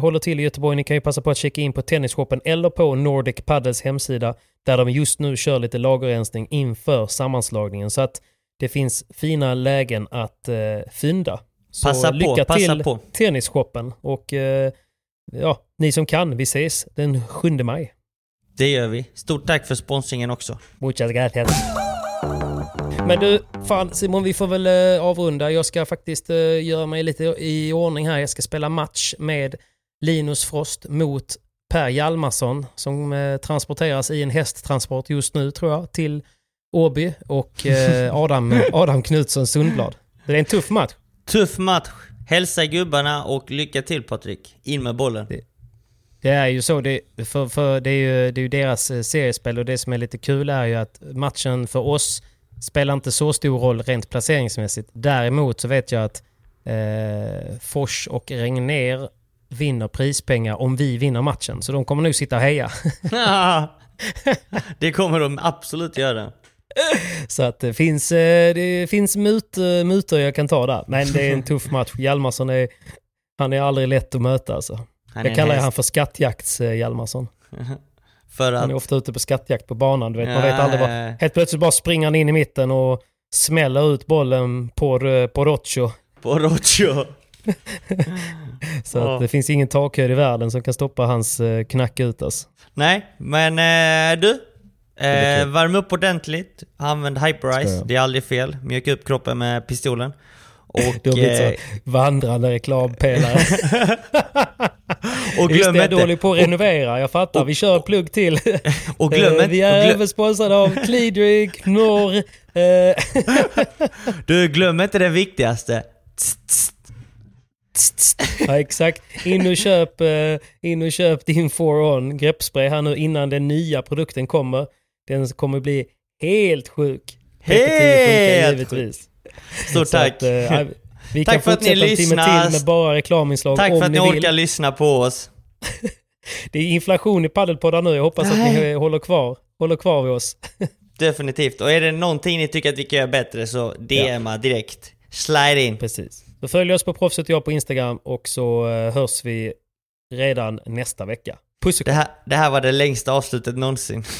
[SPEAKER 2] håller till i Göteborg, ni kan ju passa på att checka in på Tennisshoppen eller på Nordic Paddles hemsida där de just nu kör lite lagerrensning inför sammanslagningen. Så att det finns fina lägen att eh, fynda. Så
[SPEAKER 3] Passa på,
[SPEAKER 2] lycka
[SPEAKER 3] passa
[SPEAKER 2] till
[SPEAKER 3] på.
[SPEAKER 2] Tennisshoppen och eh, ja, ni som kan, vi ses den 7 maj.
[SPEAKER 3] Det gör vi. Stort tack för sponsringen också.
[SPEAKER 2] Muchas gracias. Men du, fan Simon, vi får väl eh, avrunda. Jag ska faktiskt eh, göra mig lite i ordning här. Jag ska spela match med Linus Frost mot Per Hjalmarsson som eh, transporteras i en hästtransport just nu tror jag till Åby och Adam, Adam Knutsson Sundblad. Det är en tuff match.
[SPEAKER 3] Tuff match. Hälsa gubbarna och lycka till Patrik. In med bollen.
[SPEAKER 2] Det är ju så, det, för, för det, är ju, det är ju deras seriespel och det som är lite kul är ju att matchen för oss spelar inte så stor roll rent placeringsmässigt. Däremot så vet jag att eh, Fors och Regner vinner prispengar om vi vinner matchen. Så de kommer nog sitta och heja.
[SPEAKER 3] det kommer de absolut göra.
[SPEAKER 2] Så att det finns, eh, det finns mut, eh, mutor jag kan ta där. Men det är en tuff match. Hjalmarsson är, han är aldrig lätt att möta alltså. Jag kallar han för skattjakts-Hjalmarsson.
[SPEAKER 3] För
[SPEAKER 2] Han
[SPEAKER 3] att...
[SPEAKER 2] är ofta ute på skattjakt på banan. Du vet, man vet aldrig vad...
[SPEAKER 3] Ja.
[SPEAKER 2] Helt plötsligt bara springer han in i mitten och smäller ut bollen på, eh, på Rocho.
[SPEAKER 3] På Rocho.
[SPEAKER 2] Så
[SPEAKER 3] Ja.
[SPEAKER 2] att det finns ingen takhöjd i världen som kan stoppa hans eh, knack ut alltså.
[SPEAKER 3] Nej, men eh, du. Eh, värm upp ordentligt. Använd Hyperice. Det är aldrig fel. Mjuka upp kroppen med pistolen. Och,
[SPEAKER 2] Du har blivit
[SPEAKER 3] eh,
[SPEAKER 2] så vandrande reklampelare.
[SPEAKER 3] och
[SPEAKER 2] Just
[SPEAKER 3] glöm
[SPEAKER 2] det,
[SPEAKER 3] inte...
[SPEAKER 2] du håller på att renovera. Jag fattar. Vi kör plugg till.
[SPEAKER 3] Och glöm
[SPEAKER 2] Eh,
[SPEAKER 3] inte...
[SPEAKER 2] Vi
[SPEAKER 3] och
[SPEAKER 2] är även sponsrade av Cleadrig, Norr. Eh,
[SPEAKER 3] du, glöm inte det viktigaste.
[SPEAKER 2] Ja, exakt. In och köp, eh, in och köp din 4On greppspray här nu innan den nya produkten kommer. Den kommer bli helt sjuk.
[SPEAKER 3] Helt
[SPEAKER 2] PP10 funkar givetvis.
[SPEAKER 3] Stort tack.
[SPEAKER 2] att, eh, vi
[SPEAKER 3] Tack
[SPEAKER 2] kan
[SPEAKER 3] för att ni lyssnar.
[SPEAKER 2] till med bara reklaminslag
[SPEAKER 3] Tack för att ni
[SPEAKER 2] ni
[SPEAKER 3] orkar lyssna på oss.
[SPEAKER 2] Det är inflation i paddelpoddar nu. Jag hoppas att ni
[SPEAKER 3] Nej.
[SPEAKER 2] håller kvar, håller kvar vid oss.
[SPEAKER 3] Definitivt. Och är det någonting ni tycker att vi kan göra bättre så DMa direkt. Slide in.
[SPEAKER 2] Precis. Då följ oss på Proffset och jag på Instagram och så eh, hörs vi redan nästa vecka. Puss och
[SPEAKER 3] Det här, det här var det längsta avslutet någonsin.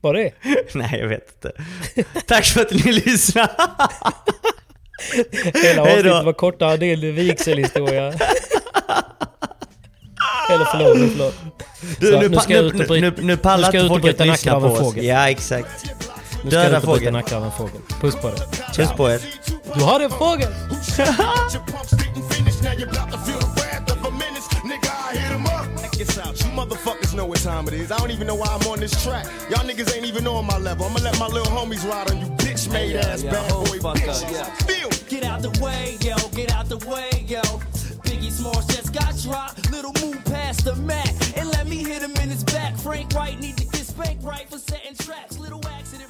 [SPEAKER 2] Var det
[SPEAKER 3] Nej, jag vet inte. Tack för att ni lyssnade.
[SPEAKER 2] Hela avsnittet var kortare än din vigselhistoria. Eller förlåt, förlåt.
[SPEAKER 3] Du,
[SPEAKER 2] Så,
[SPEAKER 3] nu,
[SPEAKER 2] nu ska jag
[SPEAKER 3] nu,
[SPEAKER 2] ut och
[SPEAKER 3] nu,
[SPEAKER 2] bryta-
[SPEAKER 3] nu, nu pallar inte folk att lyssna på
[SPEAKER 2] en
[SPEAKER 3] oss.
[SPEAKER 2] fågel.
[SPEAKER 3] Ja, exakt.
[SPEAKER 2] Nu ska jag
[SPEAKER 3] Döda
[SPEAKER 2] ut och bryta nacken av en fågel. Puss på dig.
[SPEAKER 3] Puss på er.
[SPEAKER 2] Du har en fågel!
[SPEAKER 5] Your pumps didn't finish, now you're about to feel the wrath of a menace. Nigga, I hit 'em up. Check this out. You motherfuckers know what time it is. I don't even know why I'm on this track. Y'all niggas ain't even on my level. I'ma let my little homies ride on you bitch made ass bad oh, boy bitches. Feel
[SPEAKER 6] Get out the way, yo, get out the way, yo. Biggie Smalls just got dropped. Little move past the Mac and let me hit him in his back. Frank White need to get spanked right for setting traps. Little accident